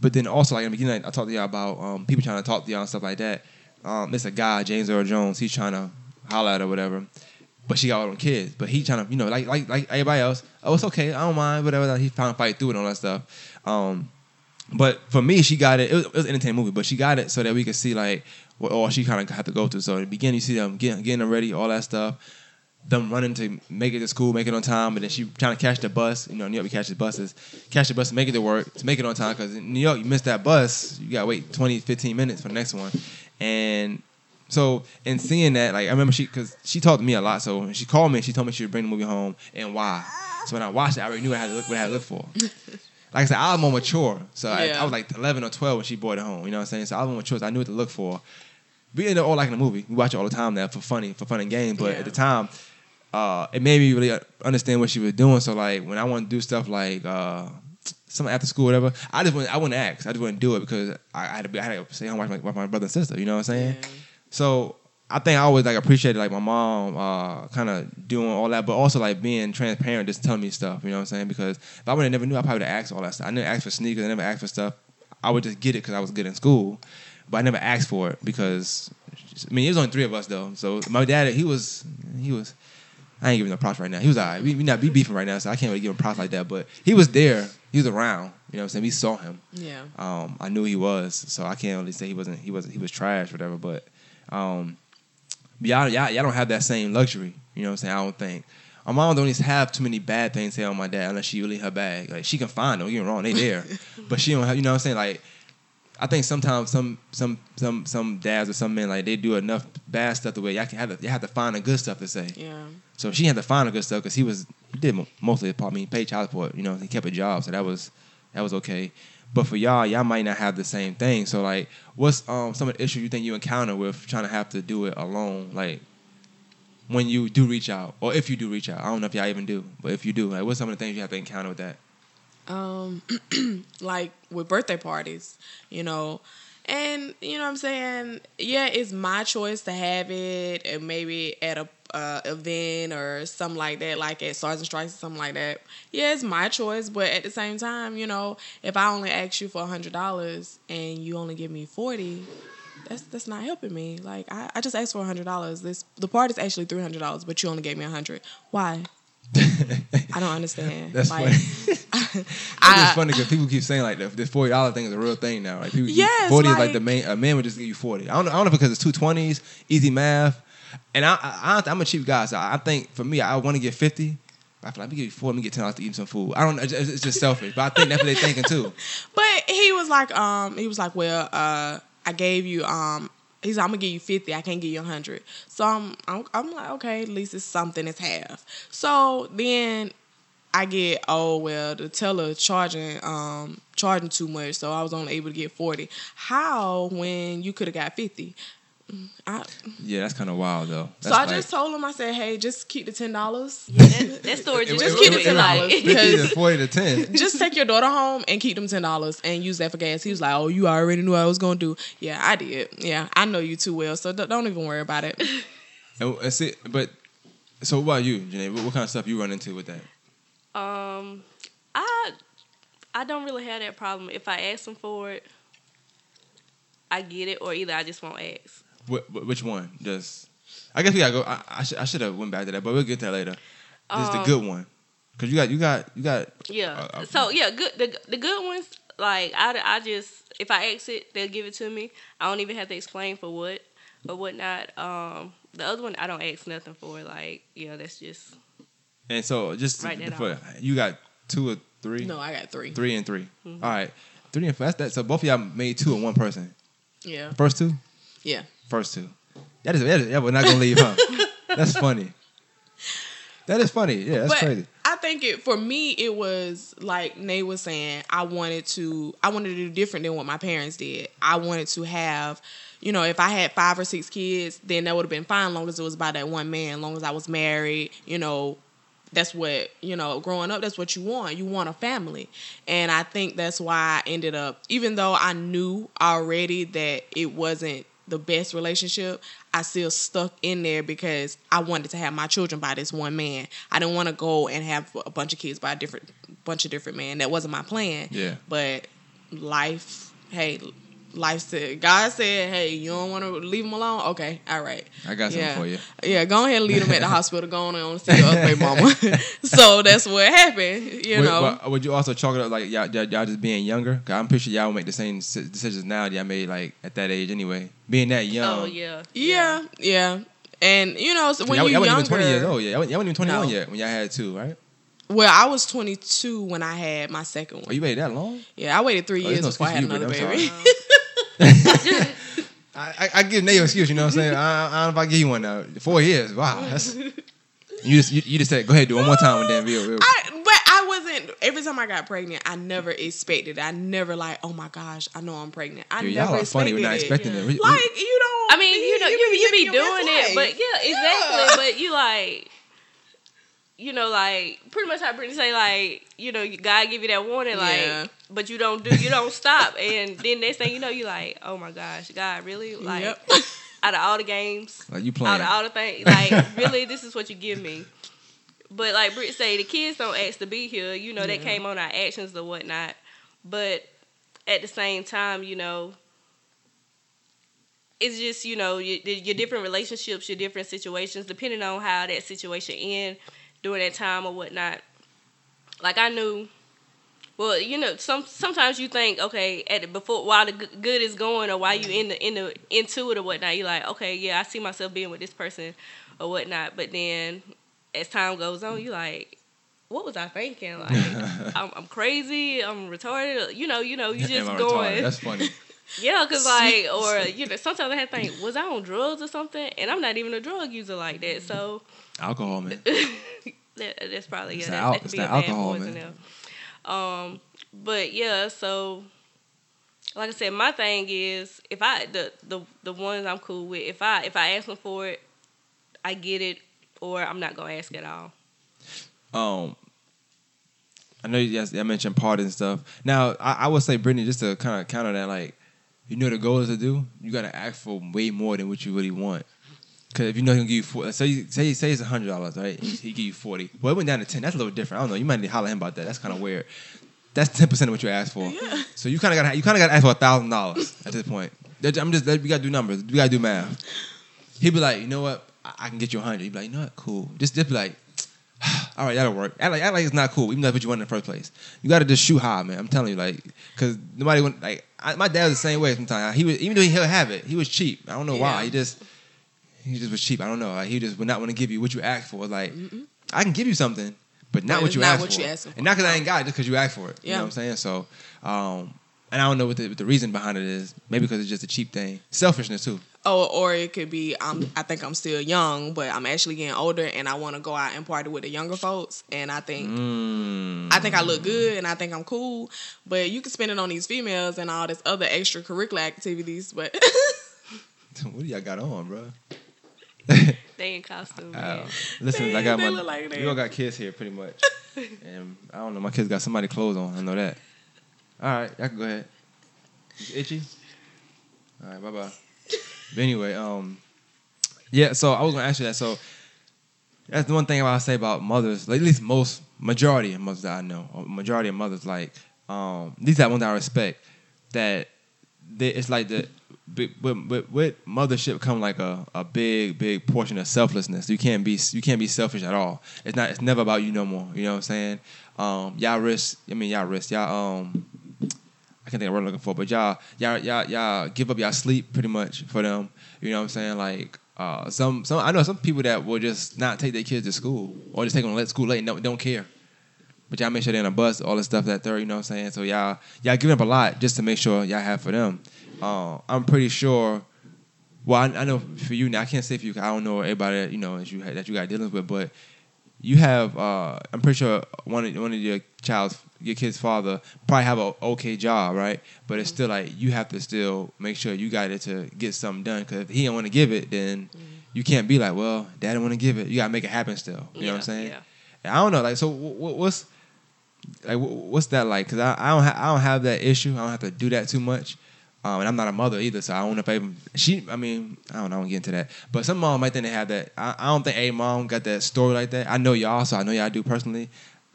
But then also like in the beginning, I talked to y'all about um, people trying to talk to y'all and stuff like that. Um, it's a guy, James Earl Jones. He's trying to holler at her, whatever. But she got all them kids. But he trying to, you know, like like like everybody else. Oh, it's okay. I don't mind. Whatever. He trying to fight through it and all that stuff. Um, but for me, she got it. It was, it was an entertaining movie, but she got it so that we could see like what all she kind of had to go through. So in the beginning, you see them getting getting them ready, all that stuff. Them running to make it to school, make it on time, and then she trying to catch the bus. You know, New York we catch the buses, catch the bus, to make it to work, to make it on time. Because in New York, you miss that bus, you gotta wait 20, 15 minutes for the next one. And so in seeing that, like I remember she, because she talked to me a lot. So she called me, and she told me she would bring the movie home and why. So when I watched it, I already knew I had to look, what I had to look for. like I said, I was more mature. So I,
Yeah.
I was like 11 or 12 when she brought it home. You know what I'm saying? So I was more mature. So I knew what to look for. We ended up all liking the movie. We watch it all the time now for funny, for fun and games. But
Yeah.
at the time, uh, it made me really understand what she was doing. So like when I want to do stuff like uh, something after school, whatever, I just wouldn't, I wouldn't ask. I just wouldn't do it because I, I had to be, I had to stay home watch my, watch my brother and sister. You know what I'm saying?
Yeah.
So I think I always like appreciated like my mom uh, kind of doing all that, but also like being transparent, just telling me stuff. You know what I'm saying? Because if I would have never knew, I probably would have asked all that stuff. I never asked for sneakers. I never asked for stuff. I would just get it because I was good in school, but I never asked for it because I mean it was only three of us though. So my dad, he was he was. I ain't giving no props right now. He was alright. We, we not be beefing right now, so I can't really give him props like that. But he was there. He was around. You know what I'm saying? We saw him
Yeah.
um, I knew he was, so I can't really say he wasn't. He wasn't. He was trash, whatever. But um, but y'all, y'all, y'all don't have that same luxury. You know what I'm saying? I don't think. My mom don't even have too many bad things to say on my dad unless she really her bag. Like she can find them. Don't get me wrong, they there, but she don't have. You know what I'm saying? Like I think sometimes some some some some dads or some men like they do enough bad stuff the way y'all can have to, you have to find the good stuff to say.
Yeah.
So she had to find the good stuff because he was he did mo- mostly I mean he paid child support. You know he kept a job, so that was that was okay. But for y'all, y'all might not have the same thing. So like, what's um some of the issues you think you encounter with trying to have to do it alone? Like when you do reach out, or if you do reach out, I don't know if y'all even do, but if you do, like what's some of the things you have to encounter with that?
um like with birthday parties you know and you know what i'm saying yeah it's my choice to have it and maybe at a uh, event or something like that like at sergeant strikes or something like that yeah it's my choice but at the same time you know if i only ask you for a hundred dollars and you only give me 40 that's that's not helping me like i, I just asked for a hundred dollars this the party's actually three hundred dollars but you only gave me a hundred why i don't understand
That's
like,
funny. It's
I-
funny because people keep saying like the, this forty dollar thing is a real thing now. Like people, keep-
Yes,
forty is like
like-
the main. A man would just give you forty. I don't, know- I don't know because it's two twenties, easy math, and I, I, I I'm a cheap guy, so I think for me, I want to get fifty. I feel like let me give you forty, let me get ten dollars to eat some food. I don't know, it's, just selfish, but I think that's what they're thinking too.
But he was like, um, he was like, well, uh, I gave you, um, he's like, I'm gonna give you fifty. I can't give you hundred. So I'm, I'm, I'm like, okay, at least it's something. It's half. So then. I get oh well the teller charging um charging too much, so I was only able to get forty. How when you could have got fifty? I,
Yeah, that's kind of wild though.
so I
like-
just told him I said, hey, just keep the ten dollars.
Yeah, that, that story just,
it-
Just
it-
keep
it-
it
it-
ten
like-
dollars
50 to
because
40 to 10.
just take your daughter home and keep them ten dollars and use that for gas. He was like, "Oh, you already knew what I was gonna do." Yeah, I did. Yeah, I know you too well, so don't, don't even worry about it.
And, and see, but so what about you, Janae? What, what kind of stuff you run into with that?
Um, I I don't really have that problem. If I ask them for it, I get it, or either I just won't ask.
What, what- which one? Just, I guess we gotta go. I, I should I should have went back to that, but we'll get to that later. This is the
Um,
good one, cause you got you got you got.
Yeah.
Uh,
so yeah, good. The the good ones, like I, I just if I ask it, they'll give it to me. I don't even have to explain for what or whatnot. Um, the other one, I don't ask nothing for. Like yeah, that's just
And so just
Write that
for, you got two or three,
No, I got three.
three and 3
Mhm.
All right, three and four. That's that. So both of y'all made two in one person.
Yeah,
First two,
yeah.
First two. That is that is yeah, we're not gonna leave, huh? That's funny. That is funny. Yeah, that's
but
crazy.
I think it for me it was like Nay was saying. I wanted to I wanted to do different than what my parents did. I wanted to have, you know, if I had five or six kids, then that would have been fine. Long as it was by that one man. Long as I was married, you know. That's what you know. Growing up, that's what you want. You want a family, and I think that's why I ended up. Even though I knew already that it wasn't the best relationship, I still stuck in there because I wanted to have my children by this one man. I didn't want to go and have a bunch of kids by a different bunch of different men. That wasn't my plan.
Yeah.
But life, hey, life said God said, hey, you don't want to leave them alone. Okay, all right.
I got something for you.
Yeah, go ahead and leave them at the hospital. Go on and see your other baby mama. so that's what happened. You
Would-
know.
but uh, would you also chalk it up like y'all, y'all, y'all just being younger? Cause I'm pretty sure y'all would make the same decisions now that y'all made like at that age anyway. Being that young.
oh yeah,
yeah, yeah. And you know, so when
y'all,
you're
y'all wasn't
younger,
even 20 years old yet. Y'all, wasn't- y'all wasn't even 21
No.
yet when y'all had two, right?
Well, I was 22 when I had my second
Oh,
one.
you waited that long?
Yeah, I waited three
Oh,
years
no
before I had
excuse for you,
another
Brittany.
baby.
I'm I, I, I give Nate an excuse, you know what I'm saying? I, I don't know if I give you one now. Four years, wow. That's, you just you, you just said go ahead do it one more time and then we'll, we'll
I, but I wasn't. Every time I got pregnant, I never expected. I never like, oh my gosh, I know I'm pregnant. I
Yo,
never
y'all are funny. We're not expecting
it.
it. We- we-
Like you don't.
I mean, you know, you you, be
living your
doing it,
life.
but yeah, exactly.
Yeah.
But you like, you know, like pretty much how Brittany say, like, you know, God give you that warning, like,
Yeah.
but you don't do, you don't stop, and then next thing you know, you like, oh my gosh, God, really, like,
Yep.
out of all the games,
like you
out of all the things, like, really, this is what you give me. But like Britt say, the kids don't ask to be here. You know, that
Yeah.
came on our actions or whatnot. But at the same time, you know, it's just you know your, your different relationships, your different situations, depending on how that situation end during that time or whatnot. Like I knew, well, you know, some sometimes you think, okay, at the, before while the good is going or while you in the in the into it or whatnot, you're like, okay, yeah, I see myself being with this person or whatnot. But then as time goes on, you like. What was I thinking? Like, I'm, I'm crazy. I'm retarded. You know, you know, you just
I retarded?
going.
That's funny.
Yeah, cause like, or you know, sometimes I had to think, was I on drugs or something? And I'm not even a drug user like that, so
Alcohol, man.
that, that's probably yeah,
It's
that,
the al-
that could
it's
be a
the
bad
alcohol,
poison
man.
Um, but yeah, so like I said, my thing is if I the the the ones I'm cool with, if I if I ask them for it, I get it, or I'm not gonna ask at all.
um I know you guys I mentioned parties and stuff. Now I, I would say Brittany, just to kind of counter that, like you know the goal is to do, you gotta ask for way more than what you really want. Cause if you know he'll give you four, say you, say say it's hundred dollars, right? He, he give you forty. Well, it went down to ten. That's a little different. I don't know. You might need to holler at him about that. That's kind of weird. That's ten percent of what you asked for. So you kind of got you kind of got to ask for a thousand dollars at this point. I'm just we gotta do numbers. We gotta do math. He'd be like, you know what? I, I can get you a hundred. He'd be like, you know what? Cool. Just just be like, all right, that'll work. Act like, act like it's not cool, even though that's what you want in the first place. You got to just shoot high, man. I'm telling you, like, because nobody want like I, my dad was the same way. Sometimes he was, even though he'll have it, he was cheap. I don't know why. He just he just was cheap. I don't know. Like, he just would not want to give you what you asked for. Like, I can give you something, but not
But
what you
not
asked
what
for.
you asking
and not because I ain't got it, just because you asked for it. You know
Yeah.
what I'm saying? So, um, and I don't know what the, what the reason behind it is. Maybe because it's just a cheap thing. Selfishness too.
Oh, or it could be I'm I think I'm still young, but I'm actually getting older and I want to go out and party with the younger folks. And I think
Mm.
I think I look good and I think I'm cool. But you can spend it on these females and all this other extracurricular activities. But
what do y'all got on, bro?
They in costume.
Uh, listen, I got my.
like
we all got kids here, pretty much. and I don't know, my kids got somebody clothes on. I know that. All right, y'all can go ahead. Itchy? All right, bye bye. But anyway, um, yeah. So I was gonna ask you that. So that's the one thing I say about mothers. Like, at least most majority of mothers that I know, or majority of mothers, like um, these that one that I respect. That they, it's like the with, with, with mothership come like a, a big big portion of selflessness. You can't be you can't be selfish at all. It's not. It's never about you no more. You know what I'm saying? Um, y'all risk. I mean, y'all risk. Y'all um. I can't think of what I'm looking for, but y'all, y'all, y'all, y'all give up y'all sleep pretty much for them. You know what I'm saying? Like uh, some, some. I know some people that will just not take their kids to school or just take them to let school late don't, don't care. But y'all make sure they're in a bus, all the stuff that they're, you know what I'm saying? So y'all, y'all giving up a lot just to make sure y'all have for them. Uh, I'm pretty sure. Well, I, I know for you now. I can't say for you. I don't know everybody that you know that you had, that you got dealings with, but you have. Uh, I'm pretty sure one of one of your child's your kid's father probably have a okay job, right? But it's still like you have to still make sure you got it to get something done. Because if he don't want to give it, then you can't be like, well, dad don't want to give it. You gotta make it happen still. You know what I'm saying?
yeah.
And I don't know. Like, so wh- wh- what's like wh- what's that like? Because I, I don't ha- I don't have that issue. I don't have to do that too much. Um, and I'm not a mother either, so I don't know if I even she. I mean, I don't know. I won't get into that. But some mom might think they have that. I, I don't think a mom got that story like that. I know y'all, so I know y'all do personally.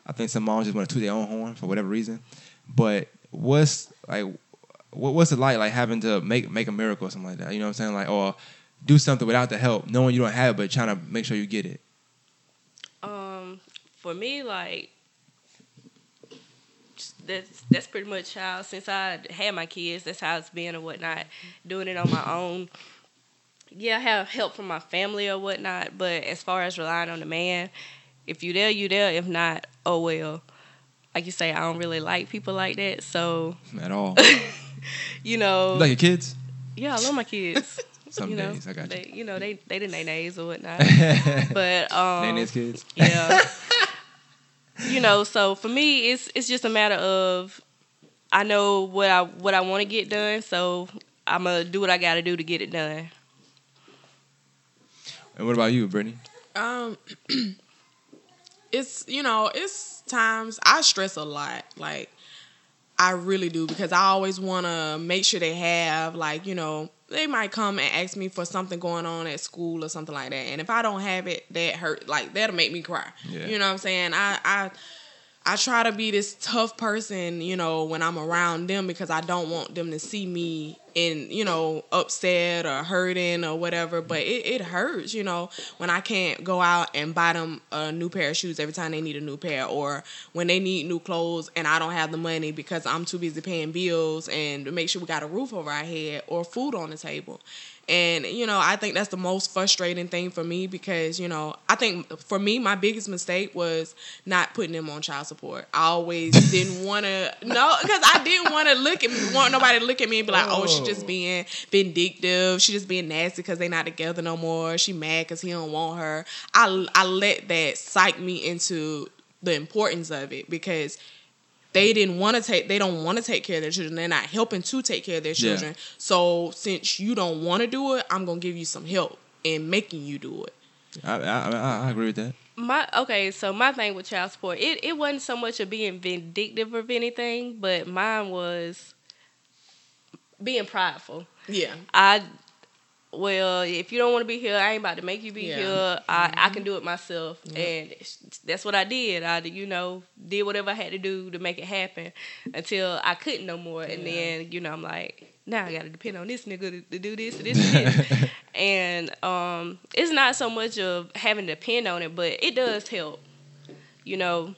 I think some moms just want to toot their own horn for whatever reason. But what's like, what, what's it like, like having to make make a miracle or something like that? You know what I'm saying? Like, or do something without the help, knowing you don't have it, but trying to make sure you get it.
Um, for me, like that's that's pretty much how since I had my kids, that's how it's been and whatnot. Doing it on my own. Yeah, I have help from my family or whatnot, but as far as relying on the man, if you there, you there. If not, oh well. Like you say, I don't really like people like that. So
At all.
you know,
you like your kids?
yeah, I love my kids.
Some
you know,
days, I got you.
They, you know, they they the nays or whatnot. but um,
Nane's kids.
yeah. You know, so for me, it's it's just a matter of I know what I what I want to get done, so I'm gonna do what I got to do to get it done.
And what about you, Brittany?
Um, it's you know, it's times I stress a lot. Like I really do because I always want to make sure they have like you know they might come and ask me for something going on at school or something like that, and if I don't have it, that hurt. Like that'll make me cry.
Yeah.
You know what I'm saying? I I. I try to be this tough person, you know, when I'm around them because I don't want them to see me in, you know, upset or hurting or whatever. But it, it hurts, you know, when I can't go out and buy them a new pair of shoes every time they need a new pair or when they need new clothes and I don't have the money because I'm too busy paying bills and to make sure we got a roof over our head or food on the table. And you know, I think that's the most frustrating thing for me because you know, I think for me, my biggest mistake was not putting them on child support. I always didn't want to no, because I didn't want to look at me, want nobody to look at me and be like, oh, she's oh. just being vindictive, she just being nasty because they not together no more. She mad because he don't want her. I I let that psych me into the importance of it because they didn't want to take they don't want to take care of their children they're not helping to take care of their
Yeah.
children so since you don't want to do it i'm gonna give you some help in making you do it
I, I, I, I agree with that.
My okay, so my thing with child support, it, it wasn't so much of being vindictive of anything, but mine was being prideful.
yeah
I well, if you don't want to be here, I ain't about to make you be
Yeah.
here. I, I can do it myself, and that's what I did. I you know did whatever I had to do to make it happen until I couldn't no more, and then you know I'm like, now I got to depend on this nigga to, to do this and this and this, and um, it's not so much of having to depend on it, but it does help. You know,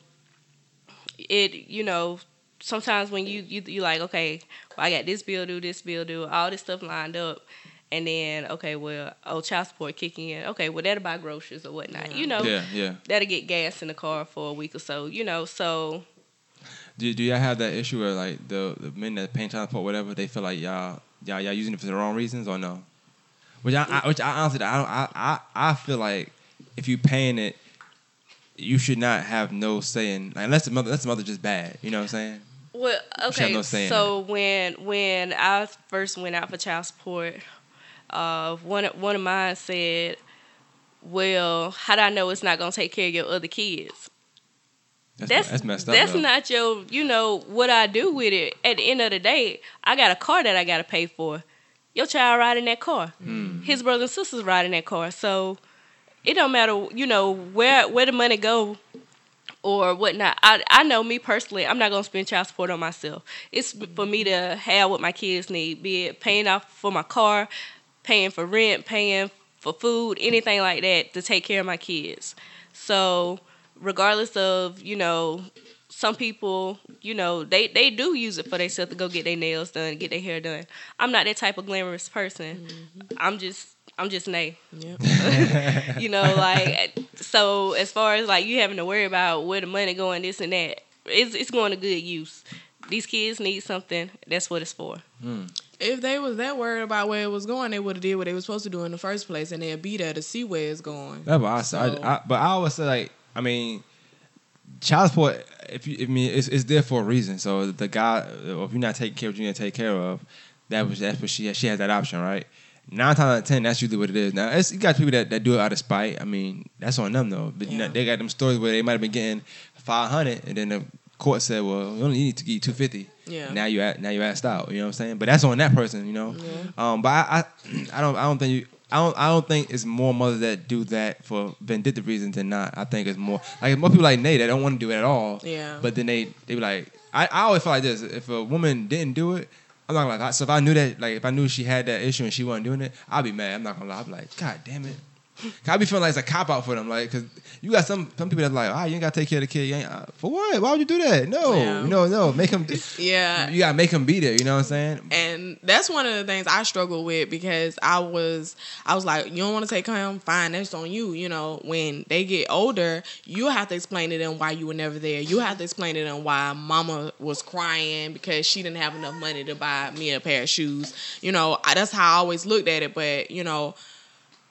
it you know sometimes when you you you like okay, well, I got this bill due, this bill due, all this stuff lined up, and then okay, well, oh, child support kicking in. Okay, well, that'll buy groceries or whatnot. You know,
Yeah, yeah.
that'll get gas in the car for a week or so. You know, so
Do, do y'all have that issue where like the, the men that pay child support, whatever, they feel like y'all y'all y'all using it for the wrong reasons or no? Which I, I which I honestly I don't I, I I feel like if you paying it, you should not have no saying like, unless the mother unless the mother just bad. You know what I'm saying?
Well, okay.
no
so when when I first went out for child support, uh, one of- one of mine said, "Well, how do I know it's not gonna take care of your other kids?"
That's
That's
that's messed up.
That's
though.
not your. You know what I do with it. At the end of the day, I got a car that I got to pay for. Your child riding that car.
Mm.
His brothers and sisters riding that car. So it don't matter. You know where where the money go or whatnot. I I know me personally. I'm not gonna spend child support on myself. It's for me to have what my kids need. Be it paying off for my car, paying for rent, paying for food, anything like that to take care of my kids. So regardless of you know some people you know they they do use it for themselves to go get their nails done get their hair done. I'm not that type of glamorous person. Mm-hmm. I'm just i'm just nay
Yep.
you know like so as far as like you having to worry about where the money going this and that it's, it's going to good use these kids need something that's what it's for hmm.
If they was that worried about where it was going, they would have did what they were supposed to do in the first place, and they'd be there to see where it's going.
That's what I say.
So-
I, I, but I always say like, I mean, child support. If you, I mean, it's, it's there for a reason. So the guy, if you're not taking care of what you need to take care of, that was that's what she she has that option, right? Nine times out of ten, that's usually what it is. Now, it's, you got people that, that do it out of spite. I mean, that's on them though. But you know, they got them stories where they might have been getting five hundred, and then the court said, "Well, you only need to get two fifty.
Yeah.
Now you at, now you asked out. You know what I'm saying? But that's on that person. You know. Um. But I, I I don't I don't think you. I don't, I don't think it's more mothers that do that for vindictive reasons than not. I think it's more like more people like Nate that don't want to do it at all.
Yeah.
But then they they be like, I, I always feel like this: if a woman didn't do it, I'm not gonna lie. So if I knew that, like if I knew she had that issue and she wasn't doing it, I'd be mad. I'm not gonna lie. I'd be like, God damn it. I be feeling like it's a cop out for them, like, cause you got some some people that's like, ah, you ain't gotta take care of the kid. You ain't, uh, for what? Why would you do that? No,
Yeah.
no, no. Make him.
Yeah.
You gotta make him be there. You know what I'm saying?
and that's one of the things I struggle with because I was I was like, you don't want to take him, fine, that's on you. You know, when they get older, you have to explain to them why you were never there. You have to explain to them why mama was crying because she didn't have enough money to buy me a pair of shoes. You know, I, that's how I always looked at it. But you know,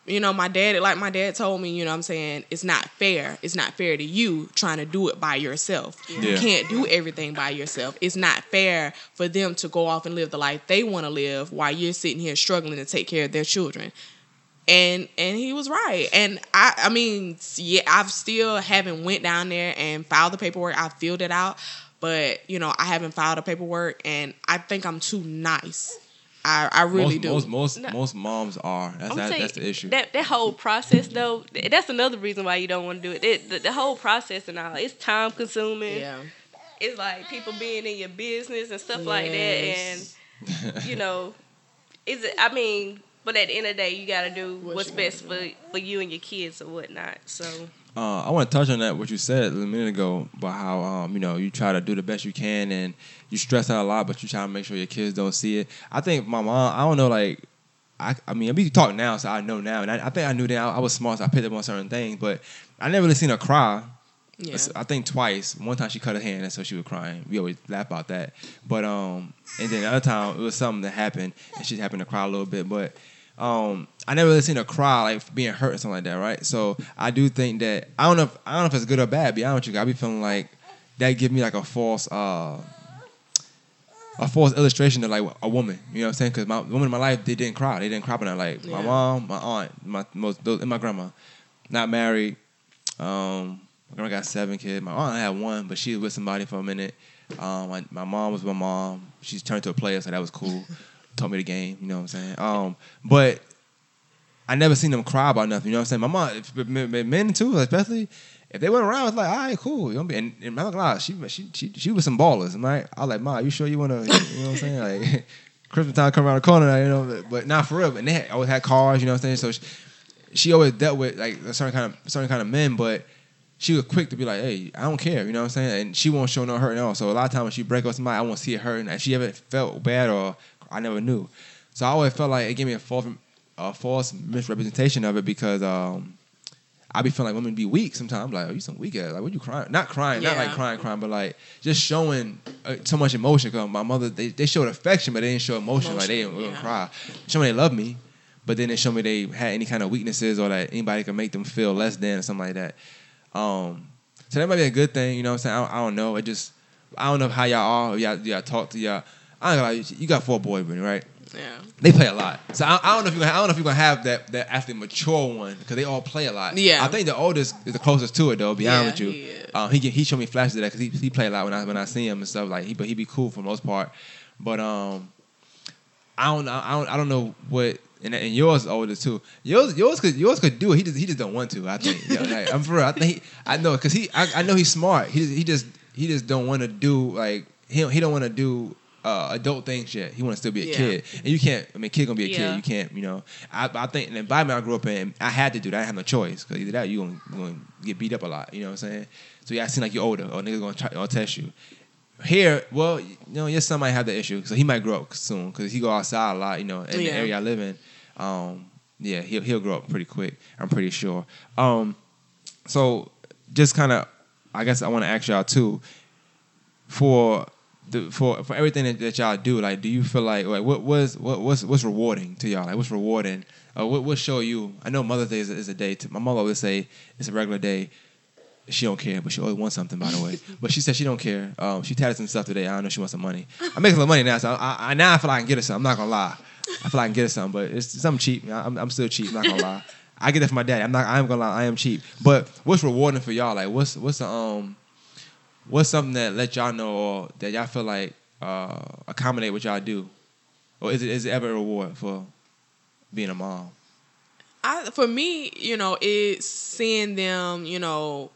you know, my dad, like my dad told me, you know what I'm saying, it's not fair. It's not fair to you trying to do it by yourself. You can't do everything by yourself. It's not fair for them to go off and live the life they want to live while you're sitting here struggling to take care of their children. And and he was right. And I I mean, yeah, I've still haven't went down there and filed the paperwork. I filled it out, but you know, I haven't filed the paperwork and I think I'm too nice. I, I really
most,
do.
Most most,
No.
most moms are. That's that, that's the issue.
That that whole process though, that's another reason why you don't want to do it. It- the, the whole process and all, it's time consuming.
yeah.
It's like people being in your business and stuff like that, and you know, is it? I mean, but at the end of the day, you got to do
What
what's
you gotta
best for for you and your kids or whatnot. So
Uh, I want to touch on that what you said a minute ago about how um, you know you try to do the best you can and you stress out a lot, but you try to make sure your kids don't see it. I think my mom. I don't know, like I. I mean, we talk now, so I know now, and I, I think I knew that I, I was smart, so I picked up on certain things, but I never really seen her cry.
Yeah.
I think twice. One time she cut her hand, and so she was crying. We always laugh about that. But um, and then the other time it was something that happened, and she happened to cry a little bit. But um, I never really seen her cry like being hurt or something like that, right? So I do think that I don't know. If, I don't know if it's good or bad. Be honest with you, I be feeling like that give me like a false uh. A false illustration of like a woman, you know what I'm saying? Because my women in my life, they didn't cry. They didn't cry, but I like my mom, my aunt, my most, those, and my grandma, not married. Um, my grandma got seven kids. My aunt had one, but she was with somebody for a minute. Um, my, my mom was my mom. She's turned to a player, so that was cool. Taught me the game, you know what I'm saying? Um, but I never seen them cry about nothing. You know what I'm saying? My mom, men too, especially if they went around, it's like, all right, cool. You know, what I mean? and, and I'm not gonna she, she, she, she was some ballers. I'm like, I was like, Ma, you sure you wanna, you know what I'm saying? Like, Christmas time come around the corner, you know, but, not for real. And they had, always had cars, you know what I'm saying? So she, she always dealt with like a certain kind of certain kind of men, but she was quick to be like, "Hey, I don't care," you know what I'm saying? And she won't show no hurt at all. So a lot of times when she break up somebody, I won't see it hurt, and she ever felt bad or I never knew. So I always felt like it gave me a false, a false misrepresentation of it because um, I be feeling like women be weak sometimes. I'm Like, oh, you some weak ass. Like, what you crying? Not crying, not like crying, crying, but like just showing uh, so much emotion. Cause my mother, they, they showed affection, but they didn't show emotion. Like they didn't,
Emotion, yeah.
cry, showing they love me. but then they show me they had any kind of weaknesses or that anybody can make them feel less than or something like that. Um, so that might be a good thing, you know what I'm saying? I don't, I don't know. It just I don't know how y'all are. Y'all, y'all talk to y'all. I don't know, like, you got four boys, right?
Yeah.
They play a lot, so I, I don't know if you're gonna. I don't know if you're gonna have that that actually mature one because they all play a lot.
Yeah.
I think the oldest is the closest to it though. Be
Yeah,
honest with you,
he is.
um, he he showed me flashes of that because he he play a lot when I when I see him and stuff like he but he be cool for the most part, but um, I don't know I don't I don't know what. And, and yours is older too. Yours, yours could, yours could do it. He just, he just don't want to. I think. Yeah, like, I'm for real. I think he, I know because he, I, I know he's smart. He, just, he just, he just don't want to do like he, he don't want to do uh, adult things yet. He want to still be a
Yeah.
kid, and you can't. I mean, kid gonna be a
Yeah.
kid. You can't. You know. I, I think in the environment I grew up in, I had to do that. I didn't have no choice because either that you gonna, you gonna get beat up a lot. You know what I'm saying? So yeah, I seem like you're older or niggas gonna try or test you. Here, well, you know, your son might have the issue, so he might grow up soon because he go outside a lot. You know, in the area I live in. Um, yeah, he'll he'll grow up pretty quick. I'm pretty sure. Um, so just kind of, I guess I want to ask y'all too, for the for for everything that, that y'all do. Like, do you feel like like what was what what's what's rewarding to y'all? Like, what's rewarding? Uh, what what show you? I know Mother's Day is, a- is a day. To, my mother always say it's a regular day. She don't care, but she always wants something. By the way, but she said she don't care. Um, she tatted some stuff today. I don't know. She wants some money. I'm making a little money now, so I, I now I feel like I can get her something. I'm not gonna lie. I feel like I can get her something, but it's something cheap. I'm, I'm still cheap. Not gonna lie. I get it from my dad. I'm not. I am gonna lie. I am cheap. But what's rewarding for y'all? Like, what's what's the um, what's something that let y'all know or that y'all feel like uh accommodate what y'all do, or is it is it ever a reward for being a mom?
I for me, you know, it's seeing them, you know,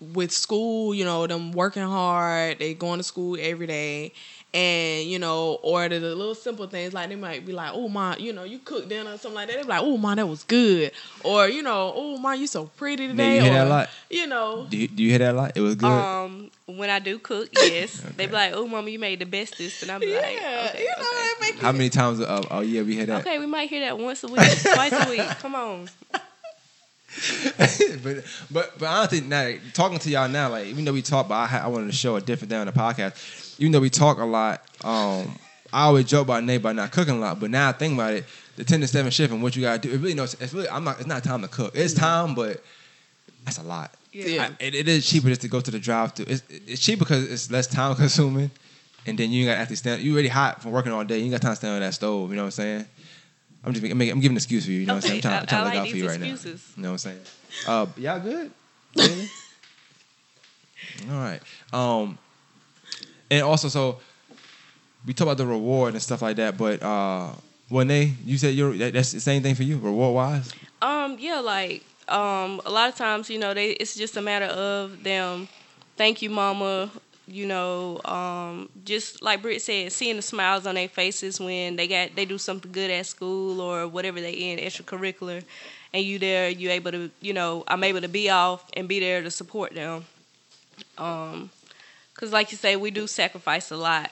with school, you know, them working hard, they going to school every day. And, you know, or the, the little simple things like they might be like, oh my, you know, you cook dinner or something like that. They be like, oh my, that was good. Or, you know, oh my, you so pretty today.
you hear
or,
that a lot?
You know.
Do you, do you hear that a lot? It was good.
Um, when I do cook, yes, they be like, "Oh, mama, you made the bestest," and I be
Yeah,
like, "Okay,
you know,
okay.
that make
How many times a, a year we hear that?
Okay, we might hear that once a week, twice a week. Come on.
but but but honestly, now talking to y'all now, like even though we talk, but I, I wanted to show a different thing on the podcast. Even though we talk a lot, um, I always joke about Nate about not cooking a lot. But now I think about it, the ten to seven shift and what you gotta do. It really no, it's really I'm not. It's not time to cook. It's time, but that's a lot.
Yeah.
I- it, it is cheaper just to go to the drive through. It's, it's cheaper because it's less time consuming, and then you ain't got to actually stand. You already hot from working all day. You ain't got time to stand on that stove. You know what I'm saying? I'm just making, I'm giving an excuse for you. You know what I'm saying? I'm trying,
Okay,
I'm trying
I-
to look out for
these
you right
excuses.
now. You know what I'm saying? Uh, y'all good? Really? all right. Um, and also, so we talk about the reward and stuff like that. But uh, when they, you said you're that, that's the same thing for you, reward wise.
Um, yeah, like um, a lot of times, you know, they it's just a matter of them. Thank you, mama. You know, um, just like Britt said, seeing the smiles on their faces when they got they do something good at school or whatever they in extracurricular, and you there, you able to, you know, I'm able to be off and be there to support them. Um, cause like you say, we do sacrifice a lot,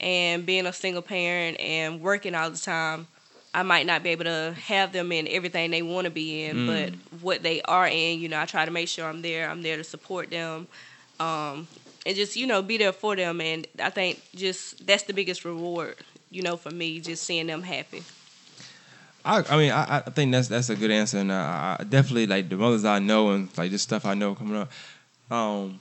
and being a single parent and working all the time, I might not be able to have them in everything they want to be in,
Mm.
but what they are in, you know, I try to make sure I'm there. I'm there to support them, um, and just you know be there for them. And I think just that's the biggest reward, you know, for me, just seeing them happy.
I, I mean, I, I think that's that's a good answer, and I, I definitely like the mothers I know and like this stuff I know coming up. Um,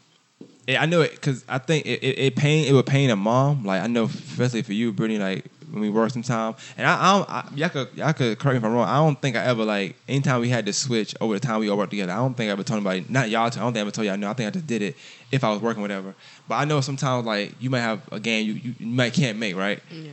I know it because I think it, it, it pain it would pain a mom. Like I know, especially for you, Brittany. Like when we work sometime, and I, I, don't, I y'all could y'all could correct me if I'm wrong. I don't think I ever like anytime we had to switch over the time we all worked together. I don't think I ever told anybody. Not y'all. I don't think I ever told y'all. No, I think I just did it if I was working whatever. But I know sometimes like you might have a game you, you, you might can't make right.
Yeah.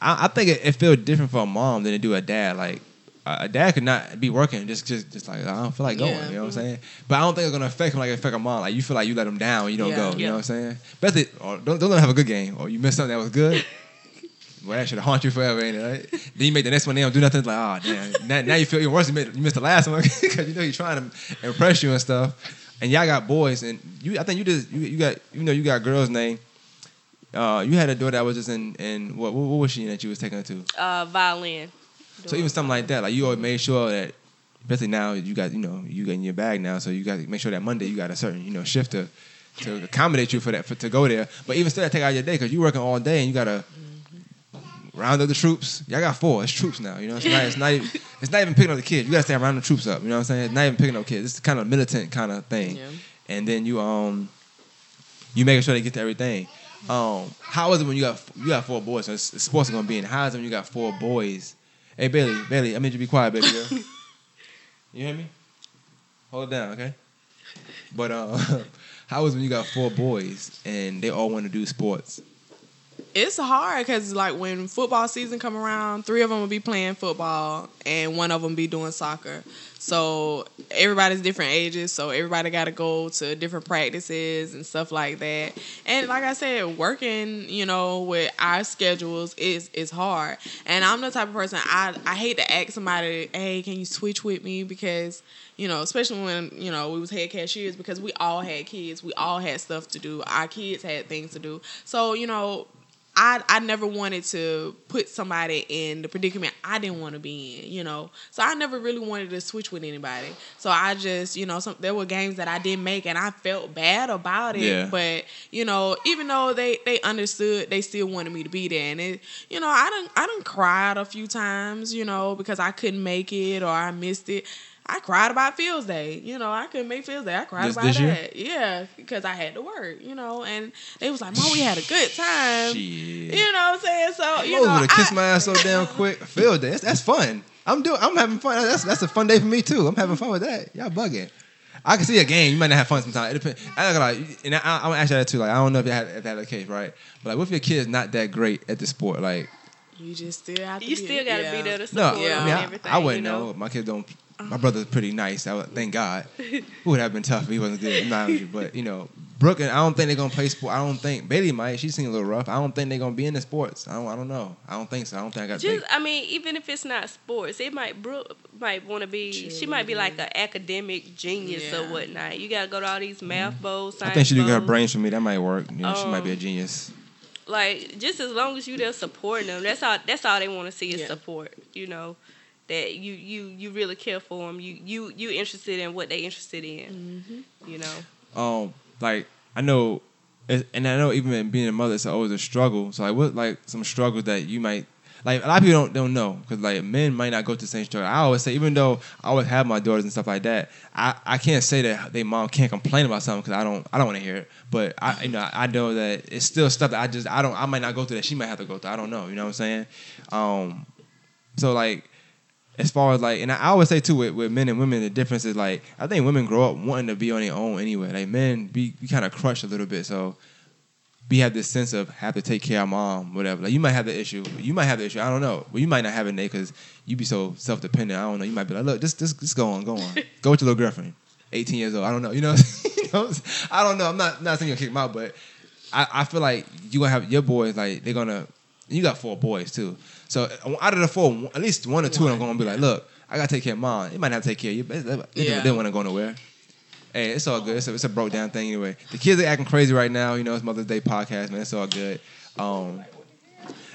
I, I think it, it feels different for a mom than it do a dad. Like a dad could not be working just just just like I don't feel like going.
Yeah.
You know what I'm saying? But I don't think it's gonna affect him like it affect a mom. Like you feel like you let him down you don't
Yeah.
go. You
Yeah.
know what I'm saying? Especially or don't don't let him have a good game or you miss something that was good. Well, that should haunt you forever, ain't it? Right? then you make the next one, they don't do nothing. It's like, oh damn. Now, now you feel even worse. You missed, you missed the last one because you know he's trying to impress you and stuff. And y'all got boys, and you. I think you just you, you got you know you got girls' name. Uh, you had a daughter that was just in in what what, what was she in that you was taking her to?
Uh, violin.
So even something like that, like you always made sure that, especially now you got you know you got in your bag now, so you got to make sure that Monday you got a certain you know shift to to accommodate you for that for, to go there. But even still, that take out your day because you're working all day and you gotta round up the troops. Y'all got four. It's troops now. You know, it's not. It's not. Even, it's not even picking up the kids. You gotta stay around the troops up. You know what I'm saying? It's not even picking up kids. It's kind of a militant kind of thing.
Yeah.
And then you um, you making sure they get to everything. Um, how is it when you got you got four boys? So it's, it's sports are gonna be in. How is it when you got four boys? Hey Bailey, Bailey, I need you to be quiet, baby girl. you hear me? Hold it down, okay? But uh, how is it when you got four boys and they all want to do sports?
It's hard because like when football season come around, three of them will be playing football and one of them be doing soccer. So everybody's different ages, so everybody got to go to different practices and stuff like that. And like I said, working, you know, with our schedules is is hard. And I'm the type of person I I hate to ask somebody, "Hey, can you switch with me?" because you know, especially when you know we was head cashiers because we all had kids, we all had stuff to do. Our kids had things to do. So you know, I I never wanted to put somebody in the predicament I didn't want to be in, you know. So I never really wanted to switch with anybody. So I just, you know, some there were games that I didn't make and I felt bad about it.
Yeah.
But, you know, even though they they understood, they still wanted me to be there. And it, you know, I didn't I didn't cried a few times, you know, because I couldn't make it or I missed it. I cried about Fields Day. You know, I couldn't make Fields Day. I cried
This-
about
this year?
that. Yeah, because I had to work, you know, and they was like, Mom, we had a good time.
Shit.
You know what I'm saying? So, you
Moses
know,
would have kissed my ass so damn quick. Field day. That's, that's fun. I'm doing. I'm having fun. That's that's a fun day for me too. I'm having fun with that. Y'all bugging. I can see a game. You might not have fun sometimes. It depends. I like, and I, I'm gonna ask you that too. Like, I don't know if you had if that's the case, right? But like, what if your kid's not that great at the sport? Like,
You just still have to
You
be-
still gotta
yeah.
be there to
no,
support
I
them
mean,
and
I,
everything.
I wouldn't
you know?
know. My kids don't. My brother's pretty nice. I would, thank God. It would have been tough if he wasn't good. Not you, but you know, Brooke and I don't think they're gonna play sport. I don't think Bailey might. She seems a little rough. I don't think they're gonna be in the sports. I don't. I don't know. I don't think so. I don't think I got.
Just, I mean, even if it's not sports, it might Brooke might want to be. She might be like an academic genius or whatnot. You gotta go to all these math bowls.
Mm-hmm. I think she do
science
her brains for me. That might work. You know, she might be a
Um,
genius.
Like just as long as you there supporting them, that's all. That's all they want to see is
Yeah.
support. You know, that you you you really care for them. You you you interested in what they interested in.
Mm-hmm.
You know.
Um, like I know, and I know even being a mother, it's always a struggle. So like, what like some struggles that you might like? A lot of people don't don't know because like men might not go through the same struggle. I always say, even though I always have my daughters and stuff like that, I, I can't say that they mom can't complain about something because I don't I don't want to hear it. But I you know I know that it's still stuff that I just I don't I might not go through that she might have to go through. I don't know. You know what I'm saying? Um, so like as far as like, and I always say too with, with men and women, the difference is like I think women grow up wanting to be on their own anyway. Like men, be, be kind of crushed a little bit, so we have this sense of have to take care of mom, whatever. Like you might have the issue, you might have the issue. I don't know, but you might not have it because you be so self dependent. I don't know. You might be like, look, just just just go on, go on, go with your little girlfriend, eighteen years old. I don't know. You know, you know I don't know. I'm not not saying you'll kick them out, but I, I feel like you gonna have your boys like they're gonna. You got four boys too, so out of the four, at least one or two of them gonna be like, look, I gotta take care of mom. They might not take care of you, but they,
Yeah.
don't want to go nowhere. Hey, it's all good. It's a, it's a broke down thing anyway. The kids are acting crazy right now. You know, it's Mother's Day podcast, man. It's all good. Um,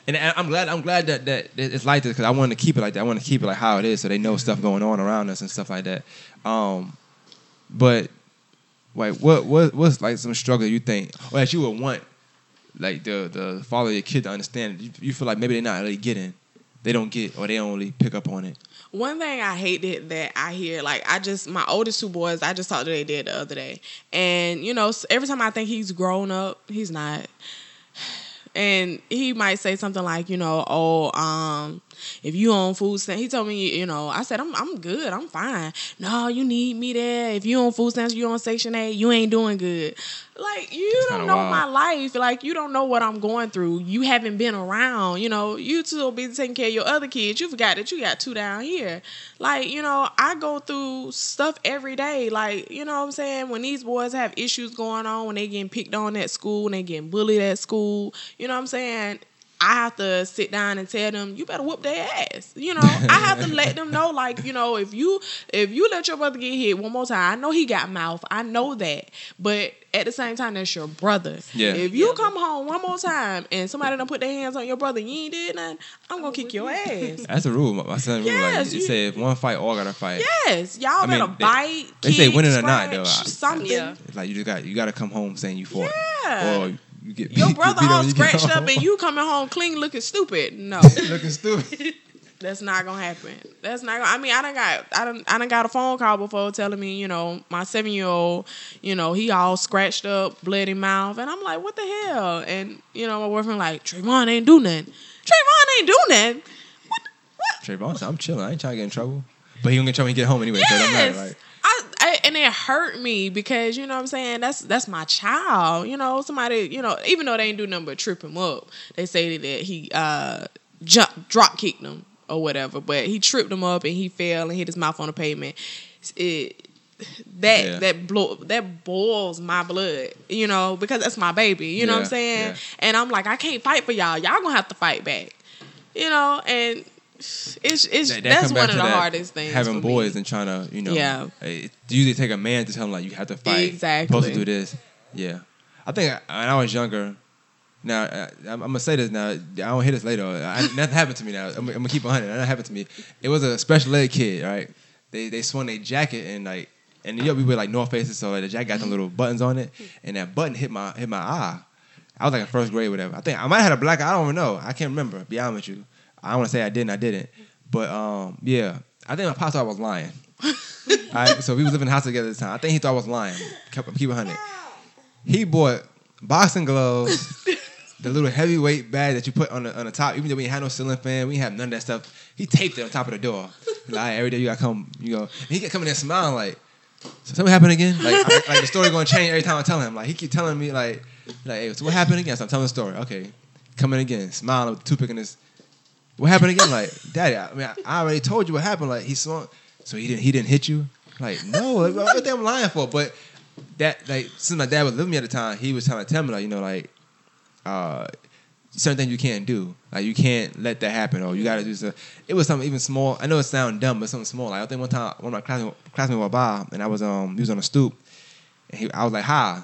and I'm glad I'm glad that, that that it's like this because I want to keep it like that. I want to keep it like how it is, so they know stuff going on around us and stuff like that. Um, but like, what what what's like some struggle you think, or that you would want, like the the father of your kid to understand? You, you feel like maybe they're not really getting, they don't get, or they don't pick up on it.
One thing I hate that, that I hear, like I just my oldest two boys, I just talked to their dad the other day, and you know every time I think he's grown up, he's not. And he might say something like, you know, oh, um, if you on food stamps, he told me, you know, I said I'm I'm good, I'm fine. No, you need me there. If you on food stamps, you on Section Eight, you ain't doing good. Like you
That's
don't know
wild.
my life. Like you don't know what I'm going through. You haven't been around. You know, you too be taking care of your other kids. You forgot that you got two down here. Like you know, I go through stuff every day. Like you know what I'm saying. When these boys have issues going on, when they getting picked on at school, when they getting bullied at school, you know what I'm saying. I have to sit down and tell them you better whoop their ass. You know, I have to let them know, like you know, if you if you let your brother get hit one more time, I know he got mouth, I know that, but at the same time, that's your brother.
Yeah.
If you come home one more time and somebody don't put their hands on your brother, you ain't did nothing, I'm gonna kick your ass.
That's the rule. My son rule like
Yes,
it
you-
said if one fight, all gotta fight.
Yes, y'all
I mean,
better
they-
bite.
they say winning or not, though, I-
something.
Yeah.
It's like you just got you got to come home saying you fought,
Yeah.
or you get
Your
beat-
brother
beat
all scratched up and you coming home clean looking stupid. No.
looking stupid.
That's not gonna happen. That's not gonna I mean I don't got I don't. I don't got a phone call before telling me, you know, my seven year old, you know, he all scratched up, bloody mouth, and I'm like, what the hell? And, you know, my boyfriend like, Trayvon ain't do nothing. Trayvon ain't do nothing. What what
Trayvon I'm chilling. I ain't trying to get in trouble. But he gonna get in trouble when he get home anyway. So it don't matter,
Yes.
right?
I, I and it hurt me because you know what I'm saying that's that's my child. You know somebody you know even though they ain't do nothing but trip him up, they say that he uh jump drop kicked him or whatever, but he tripped him up and he fell and hit his mouth on the pavement. It that
Yeah.
that blow that boils my blood, you know, because that's my baby. You know what I'm saying?
yeah.
And I'm like, I can't fight for y'all. Y'all gonna have to fight back. You know, and it's it's
That- that
that's one of the hardest things.
Having boys
me.
and trying to, you know,
Yeah.
Eh, it usually take a man to tell them like you have to fight.
Exactly.
Supposed to do this. Yeah. I think I- when I was younger. Now I, I'm, I'm gonna say this now. I don't hear this later. I, nothing happened to me now. I'm, I'm gonna keep it hundred. Nothing happened to me. It was a special ed kid. Right. They they swung their jacket and like and you know, we wear like North Faces, so like, the jacket got them little buttons on it, and that button hit my hit my eye. I was like in first grade, whatever. I think I might have had a black eye. I don't even know. I can't remember. Be honest with you. I don't want to say I didn't. I didn't. But um, yeah, I think my pop thought I was lying. Right, so we was living in the house together at the time. I think he thought I was lying. Kept keep it hundred. He bought boxing gloves, the little heavyweight bag that you put on the on the top. Even though we had no ceiling fan, we had none of that stuff. He taped it on top of the door. Like every day you gotta come, you go. And he kept coming in and smiling like, so something happened again. Like, I- like the story gonna change every time I tell him. Like he keep telling me like, like, hey, so what happened again? So I'm telling the story. Okay, coming again, smiling with the toothpick in his. What happened again? Like, Daddy, I mean, I, already told you what happened. Like, he swung, so he didn't, he didn't hit you. Like, no, like, what the I'm lying for? But that, like, since my dad was living me at the time, he was trying to tell me, like, you know, like, uh, certain things you can't do. Like, you can't let that happen, or you got to do stuff. It was something even small. I know it sounds dumb, but something small. Like, I think one time, one of my classmates, was by, and I was, um, he was on a stoop, and he, I was like, hi.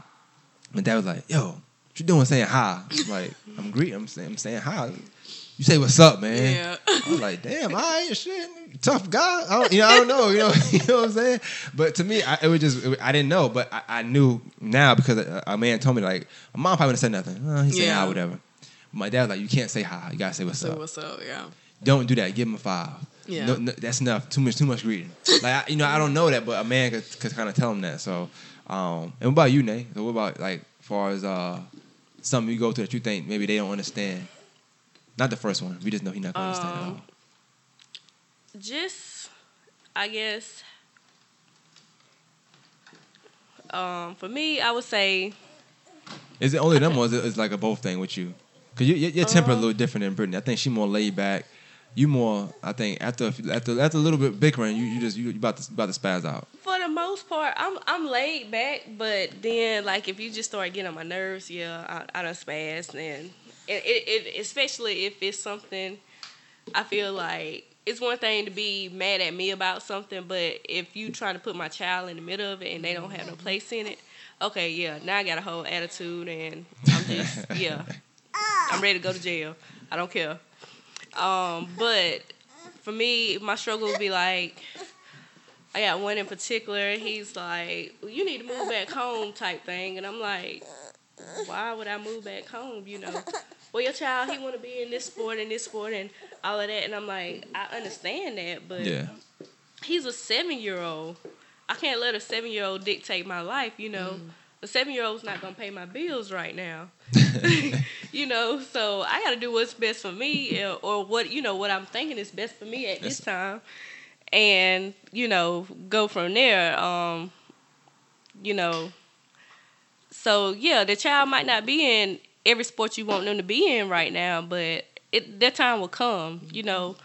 My dad was like, yo, what you doing saying hi? Like, I'm greeting, I'm saying, I'm saying hi. You say what's up, man.
Yeah.
I'm like, damn, I ain't shit, tough guy. I don't, you know, I don't know, you know, you know what I'm saying. But to me, I, it was just, it, I didn't know, but I, I knew now because a, a man told me like, my mom probably wouldn't have said nothing. Oh, he said
Yeah.
hi, whatever. My dad was like, you can't say hi. You gotta say what's
So
up.
what's up? Yeah.
Don't do that. Give him a five.
Yeah.
No, no, that's enough. Too much. Too much greeting. like I, you know, I don't know that, but a man could, could kind of tell him that. So, um, and what about you, Nate? So what about like, far as uh, something you go through that you think maybe they don't understand? Not the first one. We just know he's not gonna understand at
Um,
all.
just I guess um, for me, I would say
Is it only them or is it is like a both thing with you? Because you, your, your temper a
Um,
little different than Brittany. I think she more laid back. You more, I think, after after after a little bit bickering, you, you just you, you about to about to spaz out.
for the most part, I'm I'm laid back, but then like if you just start getting on my nerves, yeah, I, I done spaz, and it, it, especially if it's something I feel like it's one thing to be mad at me about something, but if you trying to put my child in the middle of it and they don't have no place in it, okay, yeah, now I got a whole attitude and I'm just yeah, I'm ready to go to jail. I don't care. Um, but for me, my struggle would be like. I got one in particular. He's like, well, "You need to move back home," type thing, and I'm like, "Why would I move back home?" You know, well, your child he want to be in this sport and this sport and all of that, and I'm like, I understand that, but
Yeah,
he's a seven year old. I can't let a seven year old dictate my life. You know, a seven year old's not gonna pay my bills right now. you know, so I got to do what's best for me, uh, or what you know what I'm thinking is best for me at this time, and you know go from there. Um, you know, so yeah, the child might not be in every sport you want them to be in right now, but it that time will come. You know,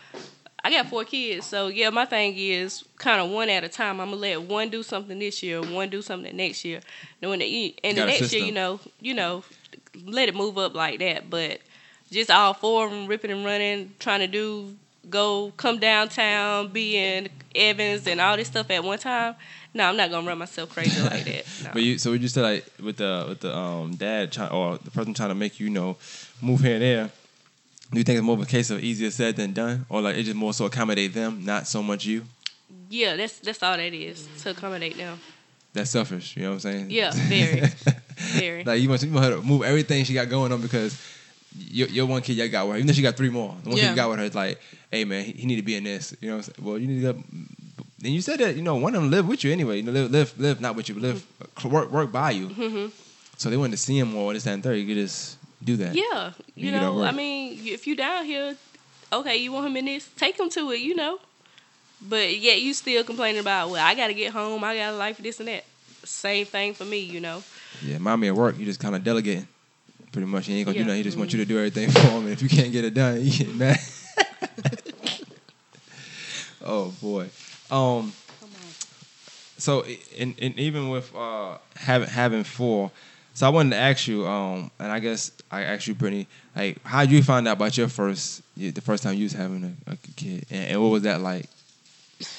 I got four kids, so yeah, my thing is kind of one at a time. I'm gonna let one do something this year, one do something next year, and when the and the next year, you know, you know, let it move up like that. But just all four of them ripping and running, trying to do go come downtown, be in Evans and all this stuff at one time. No, I'm not gonna run myself crazy like that. No.
but you so would you say like with the with the um dad trying or the person trying to make you, you know move here and there? Do you think it's more of a case of easier said than done, or like it just more so accommodate them, not so much you?
yeah, that's that's all that is to accommodate them.
That's selfish. You know what I'm saying?
Yeah, very. Very.
like you want, you want her to move everything she got going on because your, your one kid you got with her, even though she got three more, the one kid you got with her is like, hey man, he, he need to be in this. You know, what I'm saying? well you need to go. And you said that you know one of them live with you anyway. You know, live live live not with you, but live
Mm-hmm.
work work by you. So they wanted to see him more. This that, and third. You could just do that.
Yeah,
You
you know, I mean, if you down here, okay, you want him in this, take him to it, you know. But yet you still complaining about, well, I got to get home, I got a life, this and that. Same thing for me, you know.
Yeah, mommy at work, you just kind of delegating. Pretty much, he ain't gonna
Yeah.
do nothing. He just wants you to do everything for him, and if you can't get it done, you get mad. oh boy. Um. So, and, and even with uh having having four, so I wanted to ask you, um, and I guess I asked you, Brittany, like, how would you find out about your first, the first time you was having a, a kid, and, and what was that like?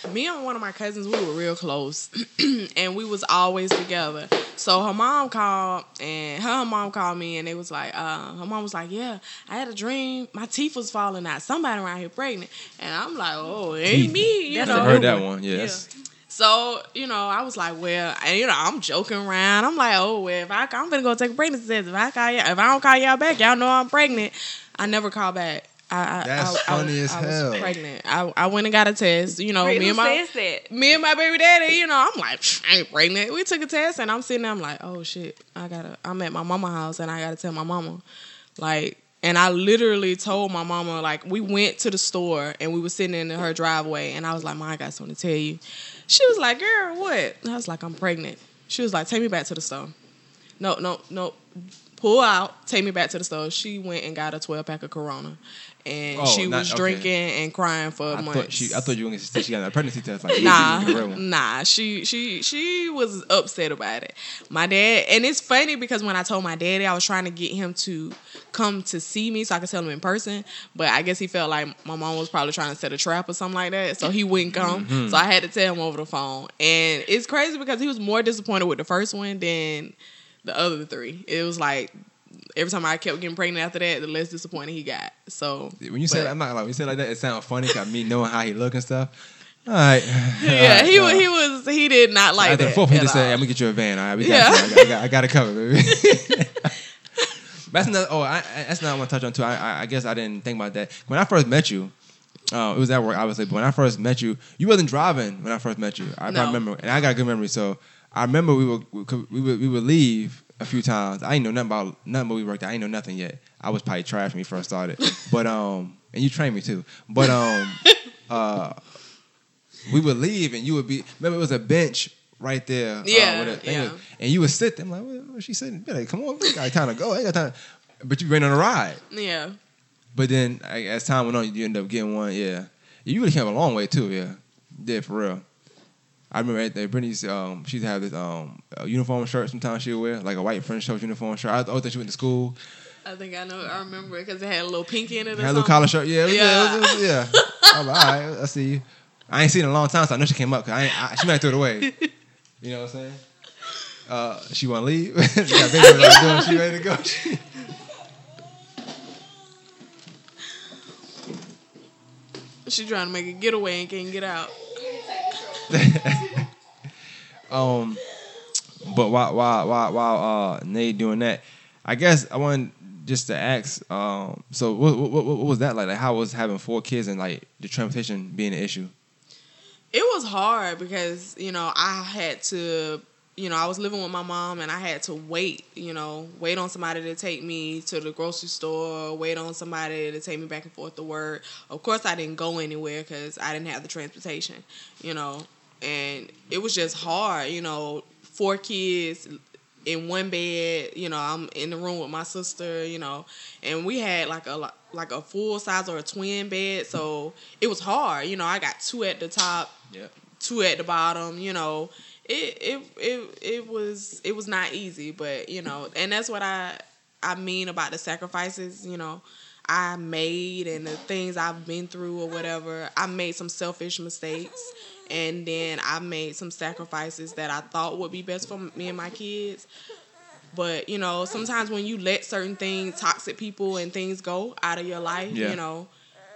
Me and one of my cousins we were real close and we was always together so her mom called and her mom called me and they was like uh, her mom was like yeah i had a dream my teeth was falling out somebody around here pregnant and i'm like oh it ain't me you
That's
know
I
a
heard that
one.
one. Yeah.
so you know, I was like, well, and you know, I'm joking around. I'm like, oh, well, if I, I'm gonna go take a pregnancy test. If I call y'all, if I don't call y'all back, y'all know I'm pregnant. I never call back. I, I,
That's
I, I,
funny
was,
as
I was
hell.
pregnant. I, I went and got a test. You know,
Wait,
me and my
that?
me and my baby daddy. You know, I'm like, I ain't pregnant. We took a test, and I'm sitting there. I'm like, oh shit, I gotta. I'm at my mama house, and I gotta tell my mama, like. And I literally told my mama, like, we went to the store and we were sitting in her driveway, and I was like, "Mom, I got something to tell you." She was like, "Girl, what?" I was like, "I'm pregnant." She was like, "Take me back to the store." No, no, no. Pull out. Take me back to the store. She went and got a 12 pack of Corona, and
Oh,
she
not-
was
okay.
drinking and crying for
I
months.
thought she, I thought you were gonna say she got a pregnancy test. Like,
Nah,
you real one.
nah. She she she was upset about it. My dad, and it's funny because when I told my daddy, I was trying to get him to come to see me so I could tell him in person. But I guess he felt like my mom was probably trying to set a trap or something like that, so he wouldn't come.
Mm-hmm.
So I had to tell him over the phone, and it's crazy because he was more disappointed with the first one than the other three. It was like. Every time I kept getting pregnant after that, the less disappointed he got. So
When you said,
but-
I'm not like when you said like that, it sounded funny. Got me knowing how he look and stuff. All right.
yeah, he
All
was he was he did not like
After
that.
the fourth, he just said, "I'm gonna get you a van. All right, we
Yeah.
got you. I got, I got, I got it covered, baby." that's another. Oh, I, I- that's not what I want to touch on too. I, I, I guess I didn't think about that when I first met you. Uh, it was at work, obviously, but when I first met you, you wasn't driving when I first met you. I
No.
remember, and I got a good memory. So I remember we would we, could- we would we would leave a few times. I didn't know nothing about nothing, but we worked. out. I didn't know nothing yet. I was probably trash when we first started, but um, and you trained me too. But um, uh, we would leave, and you would be. Remember, it was a bench right there. uh,
Yeah,
thing
yeah.
was, and you would sit there. I'm like, where's she sitting? Be like, come on, we got time to go. I ain't got time. But you ran on a ride.
Yeah.
But then as time went on, you end up getting one. Yeah, you really came a long way too. Yeah, did for real. I remember at the Brittany's, um, she'd have this um, uniform shirt. Sometimes she'd wear like a white French toast uniform shirt. I always thought she went to school.
I think I know. I remember it because it had a little pink in it.
Had a little collar shirt. Yeah, yeah. It was, it was,
Yeah.
yeah. I was like, all right, I see you. I ain't seen it in a long time, so I know she came up because I, ain't, I she might throw it away. You know what I'm saying? Uh, she want to leave. she got baby what I'm doing. She ready to go. She-
She trying to make a getaway and can't get out.
Um, but while while while while uh Nate doing that, I guess I wanted just to ask. Um, so what what, what was that like? Like how was having four kids and like the transportation being an issue?
It was hard because you know I had to. You know, I was living with my mom and I had to wait, you know, wait on somebody to take me to the grocery store, wait on somebody to take me back and forth to work. Of course, I didn't go anywhere because I didn't have the transportation, you know, and it was just hard, you know, four kids in one bed, you know, I'm in the room with my sister, you know, and we had like a like a full size or a twin bed, so it was hard, you know. I got two at the top,
Yeah.
two at the bottom, you know. It it it it was it was not easy, but you know, and that's what I I mean about the sacrifices, you know. I made and the things I've been through or whatever. I made some selfish mistakes and then I made some sacrifices that I thought would be best for me and my kids. But, you know, sometimes when you let certain things, toxic people and things go out of your life,
Yeah.
you know,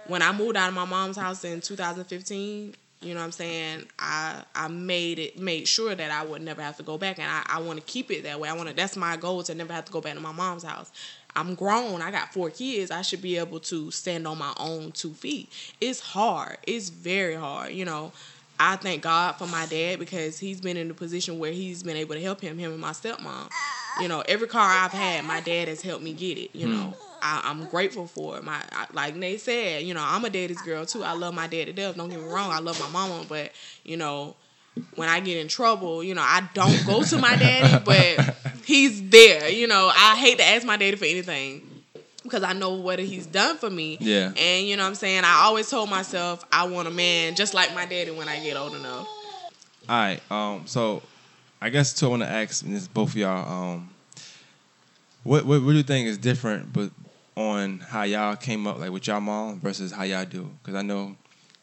when I moved out of my mom's house in 2015, You know what I'm saying? I I made it made sure that I would never have to go back and I, I want to keep it that way. I want to that's my goal to never have to go back to my mom's house. I'm grown. I got four kids. I should be able to stand on my own two feet. It's hard. It's very hard. You know, I thank God for my dad because he's been in a position where he's been able to help him, him and my stepmom. You know, every car I've had, my dad has helped me get it. You know, hmm. I, I'm grateful for it. My I, like Nate said, you know, I'm a daddy's girl too. I love my dad to death. Don't get me wrong. I love my mama, but you know, when I get in trouble, you know, I don't go to my daddy, but he's there. You know, I hate to ask my daddy for anything because I know what he's done for me.
Yeah.
And you know what I'm saying? I always told myself I want a man just like my daddy when I get old enough.
All right. Um. So, I guess too, I want to ask and this both of y'all. Um. What what what do you think is different, but on how y'all came up like with y'all mom versus how y'all do? Because I know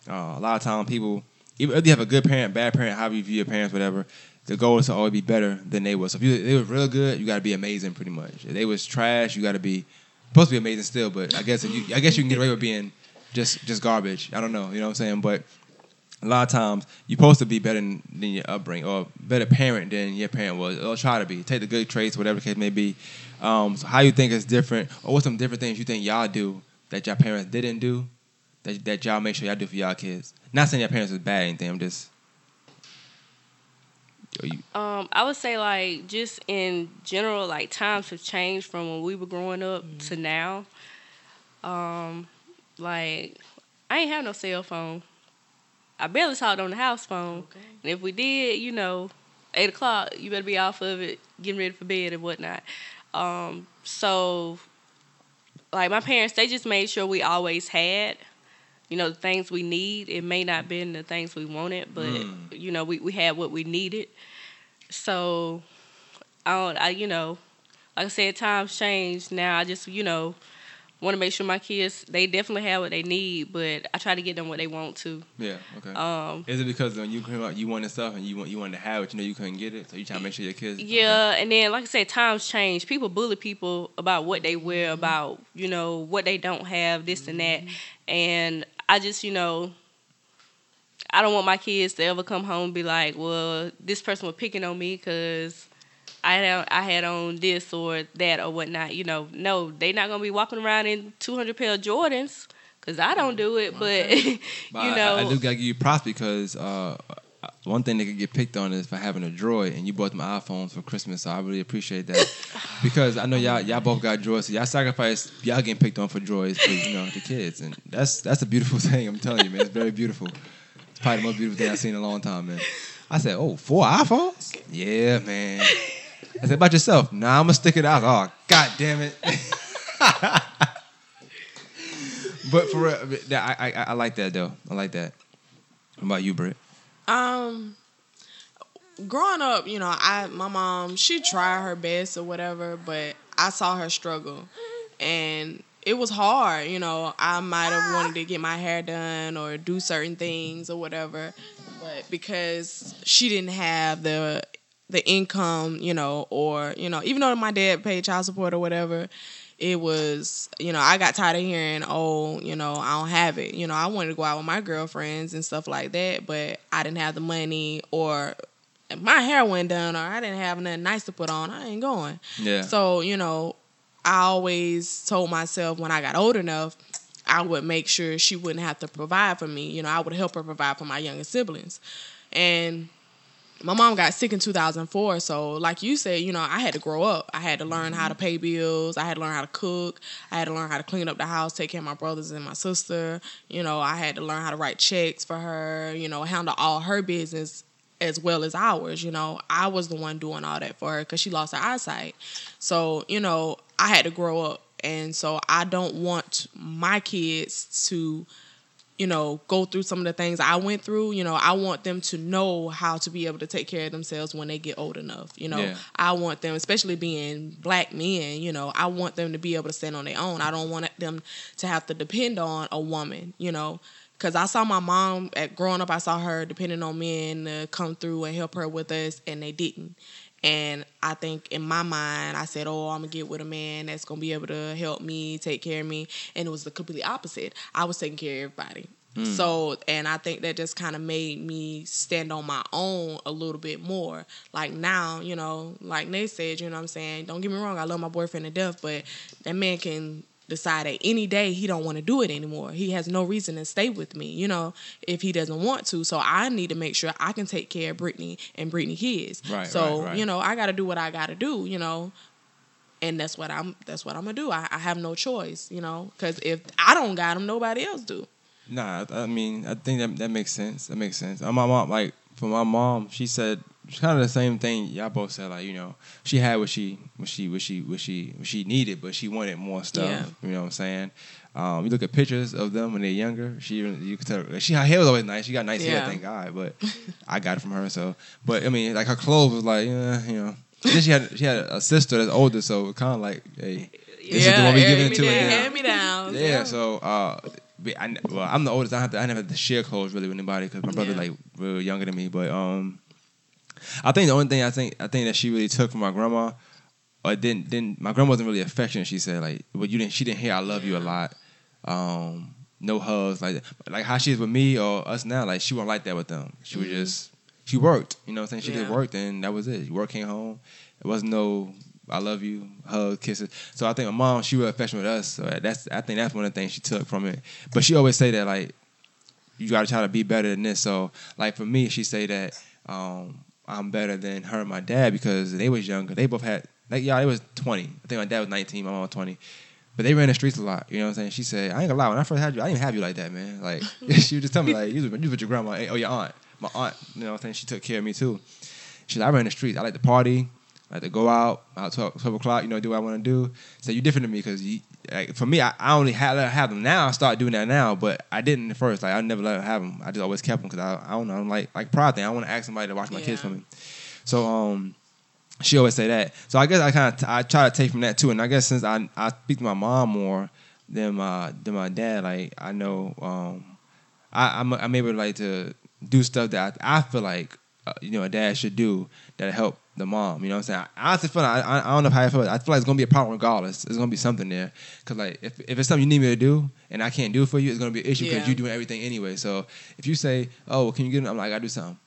uh, a lot of time people, if you have a good parent, bad parent, however you view your parents, whatever. The goal is to always be better than they was. So if you, they were real good, you got to be amazing, pretty much. If they was trash, you got to be supposed to be amazing still. But I guess if you, I guess you can get away with being just just garbage. I don't know, you know what I'm saying? But a lot of times you're supposed to be better than, than your upbringing or better parent than your parent was or try to be take the good traits whatever the case may be um, so how you think it's different or what some different things you think y'all do that your parents didn't do that, that y'all make sure y'all do for y'all kids not saying your parents is bad or anything i'm just you-
Um, I would say like just in general, like times have changed from when we were growing up to now. Um, like I ain't have no cell phone. I barely talked on the house phone. And if we did, you know, eight o'clock, you better be off of it, getting ready for bed and whatnot. Um, so like my parents, they just made sure we always had, you know, the things we need. It may not been the things we wanted, but
Mm.
you know, we, we had what we needed. So I don't I you know, like I said, times change. Now I just, you know, want to make sure my kids they definitely have what they need, but I try to get them what they want to.
yeah okay
Um
is it because when you came up you wanted stuff and you want you wanted to have it you know you couldn't get it so you try to make sure your kids
Yeah, and then like I said, times change. People bully people about what they wear, about you know what they don't have, this and that. And I just you know, I don't want my kids to ever come home and be like, well, this person was picking on me because I had I had on this or that or whatnot. You know, no, they're not gonna be walking around in two hundred pair of Jordans because I don't do it. But
But
you know,
I, I do gotta give you props because uh, one thing they could get picked on is for having a droid, and you bought them iPhones for Christmas, so I really appreciate that. because I know y'all y'all both got droids, so y'all sacrifice y'all getting picked on for droids for you know the kids, and that's that's a beautiful thing. I'm telling you, man, it's very beautiful. It's probably the most beautiful thing I've seen in a long time, man. I said, oh, four iPhones? Yeah, man. I said, about yourself? Nah, I'm gonna stick it out. Oh, god damn it. but for real, I, I I like that though. I like that. What about you, Britt?
Um, growing up, you know, I my mom she tried her best or whatever, but I saw her struggle, and it was hard. You know, I might have wanted to get my hair done or do certain things or whatever, but because she didn't have the the income, you know, or you know, even though my dad paid child support or whatever, it was, you know, I got tired of hearing, oh, you know, I don't have it. You know, I wanted to go out with my girlfriends and stuff like that, but I didn't have the money or my hair went done or I didn't have nothing nice to put on, I ain't going.
Yeah.
So, you know, I always told myself when I got old enough, I would make sure she wouldn't have to provide for me. You know, I would help her provide for my younger siblings. And my mom got sick in 2004 so like you said you know i had to grow up. I had to learn how to mm-hmm. pay bills. I had to learn how to cook. I had to learn how to clean up the house take care of my brothers and my sister. You know i had to learn how to write checks for her you know handle all her business as well as ours you know. I was the one doing all that for her because she lost her eyesight. So you know i had to grow up and so i don't want my kids to you know, go through some of the things I went through, you know, I want them to know how to be able to take care of themselves when they get old enough. You know,
Yeah.
I want them, especially being black men, you know, I want them to be able to stand on their own. I don't want them to have to depend on a woman, you know. Cause I saw my mom at growing up, I saw her depending on men to come through and help her with us, and they didn't. And I think in my mind, I said, "Oh, I'm gonna get with a man that's gonna be able to help me, take care of me." And it was the completely opposite. I was taking care of everybody. Hmm. So, and I think that just kind of made me stand on my own a little bit more. Like now, you know, like Nate said, you know what I'm saying? Don't get me wrong, I love my boyfriend to death, but that man can decide at any day he don't want to do it anymore. He has no reason to stay with me, you know, if he doesn't want to. So I need to make sure I can take care of Brittany and Brittany kids.
Right,
So,
right, right.
you know, I got to do what I got to do, you know and that's what I'm. That's what I'm gonna do. I, I have no choice, you know, because if I don't got them, nobody else do.
Nah, I I mean, I think that that makes sense. That makes sense. Uh, My mom, like, for my mom, she said kind of the same thing y'all both said. Like, you know, she had what she, what she, what she, what she, what she needed, but she wanted more stuff.
Yeah.
You know what I'm saying? Um, you look at pictures of them when they're younger. She, even you could tell like, she her hair was always nice. She got nice hair, thank God. But I got it from her. So, but I mean, like her clothes was like, yeah, you know. Then she had she had a sister that's older, so kind of like, hey, this is the one we into it. now.
Hand me down.
Yeah, so uh, I, well, I'm the oldest. I have to, I never had to share clothes really with anybody because my brother
Yeah.
like real younger than me. But um, I think the only thing I think I think that she really took from my grandma, or didn't didn't my grandma wasn't really affectionate. She said like, well, you didn't she didn't hear I love you a lot. Um, no hugs like like how she is with me or us now. Like she wasn't like that with them. She was just she worked. You know what I'm saying? She just
Yeah.
worked and that was it. Work came home. It wasn't no I love you, hug, kisses. So I think my mom, she was affectionate with us. So that's I think that's one of the things she took from it. But she always say that like you got to try to be better than this. So like for me, she say that um, I'm better than her and my dad because they was younger. They both had like yeah, they was 20. I think my dad was 19, my mom was 20. But they ran the streets a lot. You know what I'm saying? She said, I ain't gonna lie. When I first had you, I didn't have you like that, man. Like she would just tell me like you was, you was with your grandma or your aunt. My aunt, you know what I'm saying? She took care of me too. She said, I ran the streets. I like to party. I like to go out, out 12, 12 o'clock, you know, do what I want to do. So you're different than me because like, for me, I, I only have, let have them now. I start doing that now, but I didn't at first. Like I never let her have them. I just always kept them because I, I don't know. I'm like like pride thing. I want to ask somebody to watch my kids for me. So um, she always say that. So I guess I kind of I try to take from that too. And I guess since I I speak to my mom more than my than my dad, like I know um, I I'm, I'm able to like to do stuff that I, I feel like uh, you know a dad should do that help the mom. You know what I'm saying? I honestly feel like I, I don't know how I feel. I feel like it's gonna be a problem regardless. There's gonna be something there because like if, if it's something you need me to do and I can't do it for you, it's gonna be an issue because
Yeah.
you're doing everything anyway. So if you say, oh, well, can you get? it? I'm like, I gotta do something.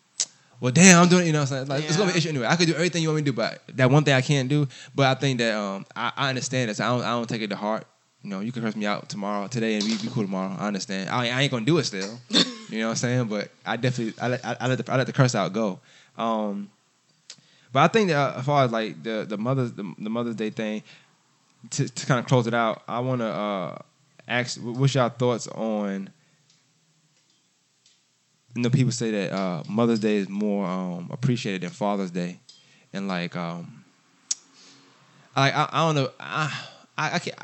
Well, damn, I'm doing. it, You know, what I'm saying like it's gonna be an issue anyway. I could do everything you want me to do, but that one thing I can't do. But I think that um, I, I understand this. I don't, I don't take it to heart. You know, you can curse me out tomorrow, today, and we be cool tomorrow. I understand. I, I ain't gonna do it still. you know what I'm saying? But I definitely, I let, I, I let the, I let the curse out go. Um, but I think that uh, as far as like the the mother's the, the Mother's Day thing, to, to kind of close it out, I want to uh, ask, what's y'all thoughts on? You know, people say that uh, Mother's Day is more um, appreciated than Father's Day, and like, um, I, I I don't know, I I, I can't.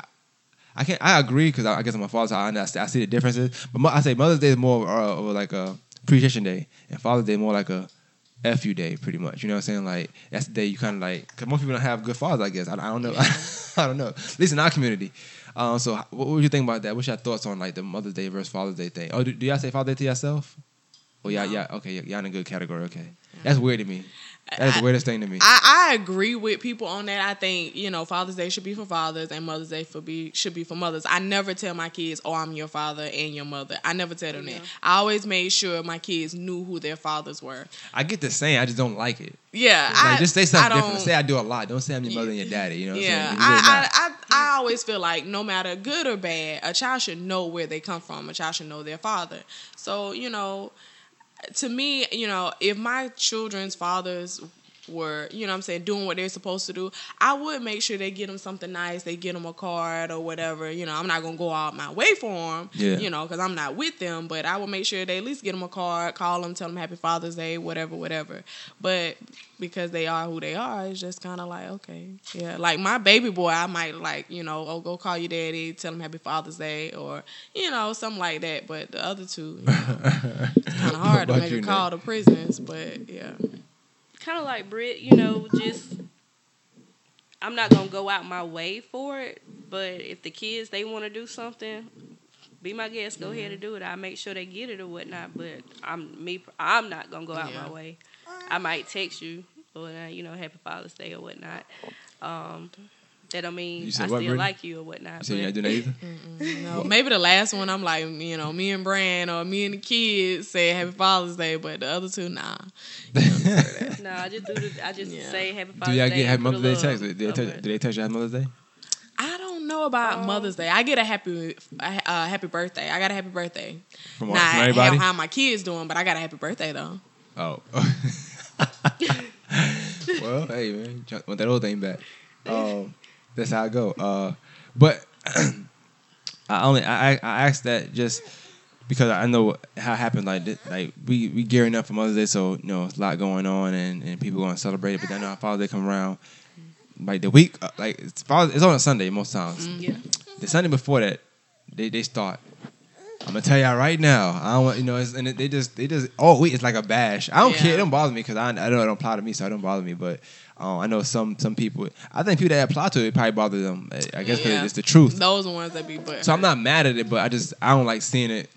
I can't. I agree because I, I guess I'm a father, so I, I see the differences. But mo- I say Mother's Day is more uh, of like a appreciation day, and Father's Day more like a F you day, pretty much. You know what I'm saying? Like that's the day you kind of like. Because most people don't have good fathers, I guess. I, I don't know. I don't know. At least in our community. Um, so what, would you think about that? What's your thoughts on like the Mother's Day versus Father's Day thing? Oh, do, do y'all say Father's Day to yourself? Oh yeah, yeah. Okay, y'all in a good category. Okay, that's weird to me. That is the weirdest thing to me.
I, I agree with people on that. I think you know Father's Day should be for fathers and Mother's Day for be should be for mothers. I never tell my kids, "Oh, I'm your father and your mother." I never tell them that. I always made sure my kids knew who their fathers were.
I get the same. I just don't like it.
Yeah,
Like,
I
just say
I
something
don't-
different. Say I do a lot. Don't say I'm your mother and your daddy. You know what
yeah,
I'm saying? Really
I. I, I I always feel like no matter good or bad, a child should know where they come from. A child should know their father. So you know, to me, you know, if my children's fathers were, you know what I'm saying, doing what they're supposed to do, I would make sure they get them something nice. They get them a card or whatever. You know, I'm not going to go out my way for them,
Yeah.
you know, because I'm not with them, but I would make sure they at least get them a card, call them, tell them Happy Father's Day, whatever, whatever. But because they are who they are, it's just kind of like, okay, yeah. Like my baby boy, I might like, you know, oh, go call your daddy, tell him Happy Father's Day, or, you know, something like that. But the other two, you know, it's kind of hard to make a
know?
call to prisoners, but yeah.
Kind of like Brit, you know, just I'm not gonna go out my way for it, but if the kids they want to do something, be my guest, go ahead and do it. I make sure they get it or whatnot. But I'm me, I'm not gonna go out
Yeah.
my way. I might text you or uh, you know Happy Father's Day or whatnot. Um, That don't mean
You
I
what,
still
Brittany?
like you or whatnot.
You said you're not
but-
doing that either.
No, maybe the last one I'm like, you know, me and Brand or me and the kids say Happy Father's Day, but the other two, nah.
no, I just do the, I just
Yeah.
say Happy Father's Day.
Do y'all
get Happy
Mother's Day text?
love
Did they text,
over
did they text you Happy Mother's Day?
I don't know about
Um,
Mother's Day. I get a happy, uh, happy birthday. I got a happy birthday.
From,
Nah,
from
how,
everybody?
how my kids doing, but I got a happy birthday though.
Oh. well, hey man, try- want that old thing back. Um, that's how I go. Uh, but I only I I I asked that just because I know how it happened. Like thi- like we we gearing up for Mother's Day, so you know it's a lot going on and, and people going to celebrate it. But then uh, Father's Day come around, like the week, uh, like it's Father's, it's on a Sunday most times.
Yeah.
The Sunday before that, they they start. I'm gonna tell y'all right now. I don't want you know, it's, and it, they just they just oh week it's like a bash. I don't care. It don't bother me because I I know it don't apply to me, so it don't bother me. But um, I know some some people. I think people that apply to it, it probably bother them. I guess
Yeah.
it's the truth.
Those are ones that be but.
So I'm not mad at it, but I just I don't like seeing it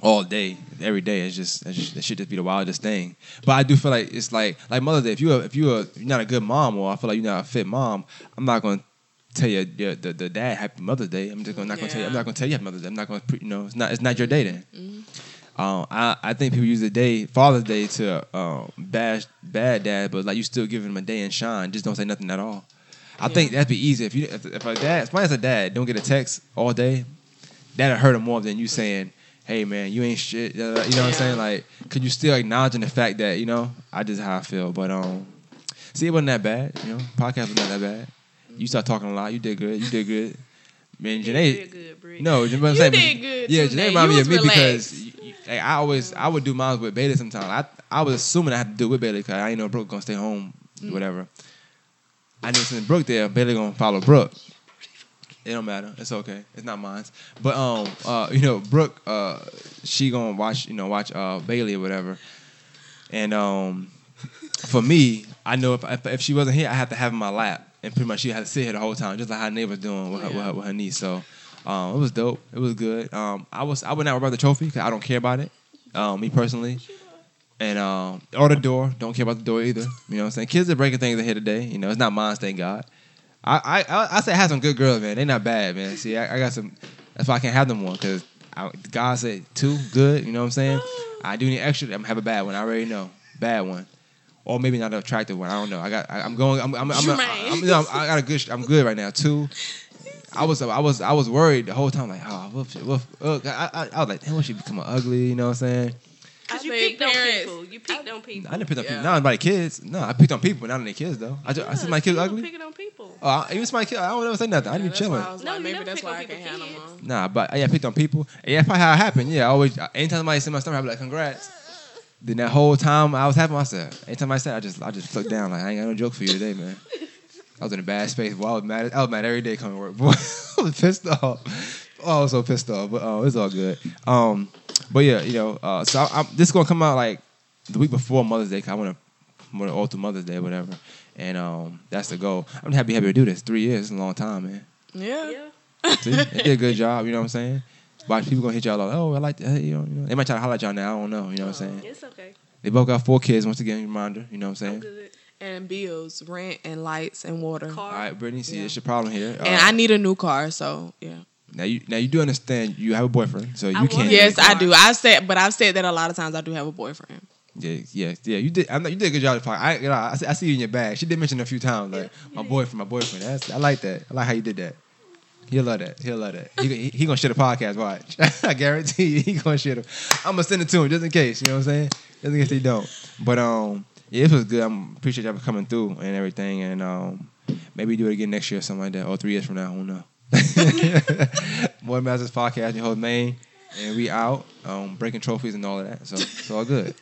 all day, every day. It's just, it's just that should just be the wildest thing. But I do feel like it's like like Mother's Day. If you if you are you're not a good mom, or I feel like you're not a fit mom, I'm not gonna tell you your, the the dad Happy Mother's Day. I'm just gonna not gonna tell you. I'm not gonna tell you Happy Mother's Day. I'm not gonna you know it's not it's not your day then. Um, I, I think people use the day Father's Day to um, bash bad dad, but like you still giving them a day and shine. Just don't say nothing at all. I think that'd be easy if you if, if a dad, if as a dad don't get a text all day, that'd hurt him more than you saying, "Hey man, you ain't shit." You know what I'm saying? Like, could you still acknowledging the fact that you know I just how I feel, but um, see, it wasn't that bad. You know, podcast was not that bad. You start talking a lot. You did good. You did good. Man,
You
Janae,
did good, Brie.
no, you know what I'm
You
saying?
did good
Yeah, Janae reminded
You
me of me
was
because
relaxed.
y- y- like, I always I would do mine with Bailey sometimes. I I was assuming I had to do it with Bailey because I ain't know Brooke gonna stay home,
Mm.
whatever. I knew since Brooke there, Bailey gonna follow Brooke. It don't matter. It's okay. It's not mine. But um, uh, you know, Brooke, uh, she gonna watch, you know, watch uh Bailey or whatever. And um, for me, I know if, if if she wasn't here, I had to have in my lap, and pretty much she had to sit here the whole time, just like how neighbors doing with her, with her, with her niece. So um, it was dope. It was good. Um, I was I would not worry about the trophy because I don't care about it. Um, me personally. And um, or the door, don't care about the door either. You know what I'm saying? Kids are breaking things in here today. You know, it's not mine, thank God. I I I, say I have some good girls, man. They not bad, man. See, I, I got some. That's why I can't have them more because God said two good. You know what I'm saying? I do need extra. I'm gonna have a bad one. I already know, bad one, or maybe not an attractive one. I don't know. I got. I, I'm going. I'm. I'm. I'm, I'm,
Jermaine.
I'm, I'm- I got a good. I'm good right now. Two. I was. I was. I was worried the whole time. Like, oh, woof, woof, ugh. I, I, I was like, damn, what she become ugly? You know what I'm saying?
Cause
I
you
think
picked on people. You picked on people.
I didn't pick on
Yeah.
people. Not anybody kids. No, I picked on people, not on their kids though. I, just, I said my kids ugly.
Picking on people.
Oh, I, even my kid, I don't ever say nothing. I
Yeah,
be
that's
chilling.
why I was
No,
like, maybe that's why
on
I can't
people's
have
kids.
Nah, but yeah, I picked on people. And yeah, probably how it happened. Yeah, I always uh, anytime somebody send my stuff, I'd be like, congrats. Then that whole time I was happy myself. Anytime I said, I just I just flipped down like I ain't got no joke for you today, man. I was in a bad space. Boy, I was mad. I was mad every day coming to work. Boy, I was pissed off. Oh, I was so pissed off. But oh, it's all good. Um, but yeah, you know, uh, so I, I'm, this is gonna come out like the week before Mother's Day. 'cause I want to want to alter Mother's Day, whatever. And um, that's the goal. I'm happy happy to do this. Three years is a long time, man.
Yeah.
Yeah.
See, they did a good job. You know what I'm saying? Watch people gonna hit y'all like, oh, I like that. Hey, you know, you know. They might try to holler at y'all now. I don't know. You know what I'm saying?
It's okay.
They both got four kids. Once again, reminder. You know what I'm
I'm
saying?
good.
And bills, rent, and lights and water.
Car.
All right, Brittany. See,
Yeah.
it's your problem here. Uh,
And I need a new car, so yeah.
now you now you do understand you have a boyfriend, so you
want
can't.
Yes, I do. I've said, but I've said that a lot of times. I do have a boyfriend.
Yeah, yeah, yeah. You did. I'm not, you did a good job. Of I, you know, I, see, I see you in your bag. She did mention a few times, like my boyfriend, my boyfriend. That's, I like that. I like how you did that. He'll love that. He'll love that. He, he, he gonna share the podcast. Watch. I guarantee you, he gonna share it. I'm gonna send it to him just in case. You know what I'm saying? Just in case he don't. But um, yeah, it was good. I'm appreciate y'all for coming through and everything. And um, maybe do it again next year or something like that, or three years from now. Who knows? More Masters podcast, your host main, and we out. Um, breaking trophies and all of that. So it's all good.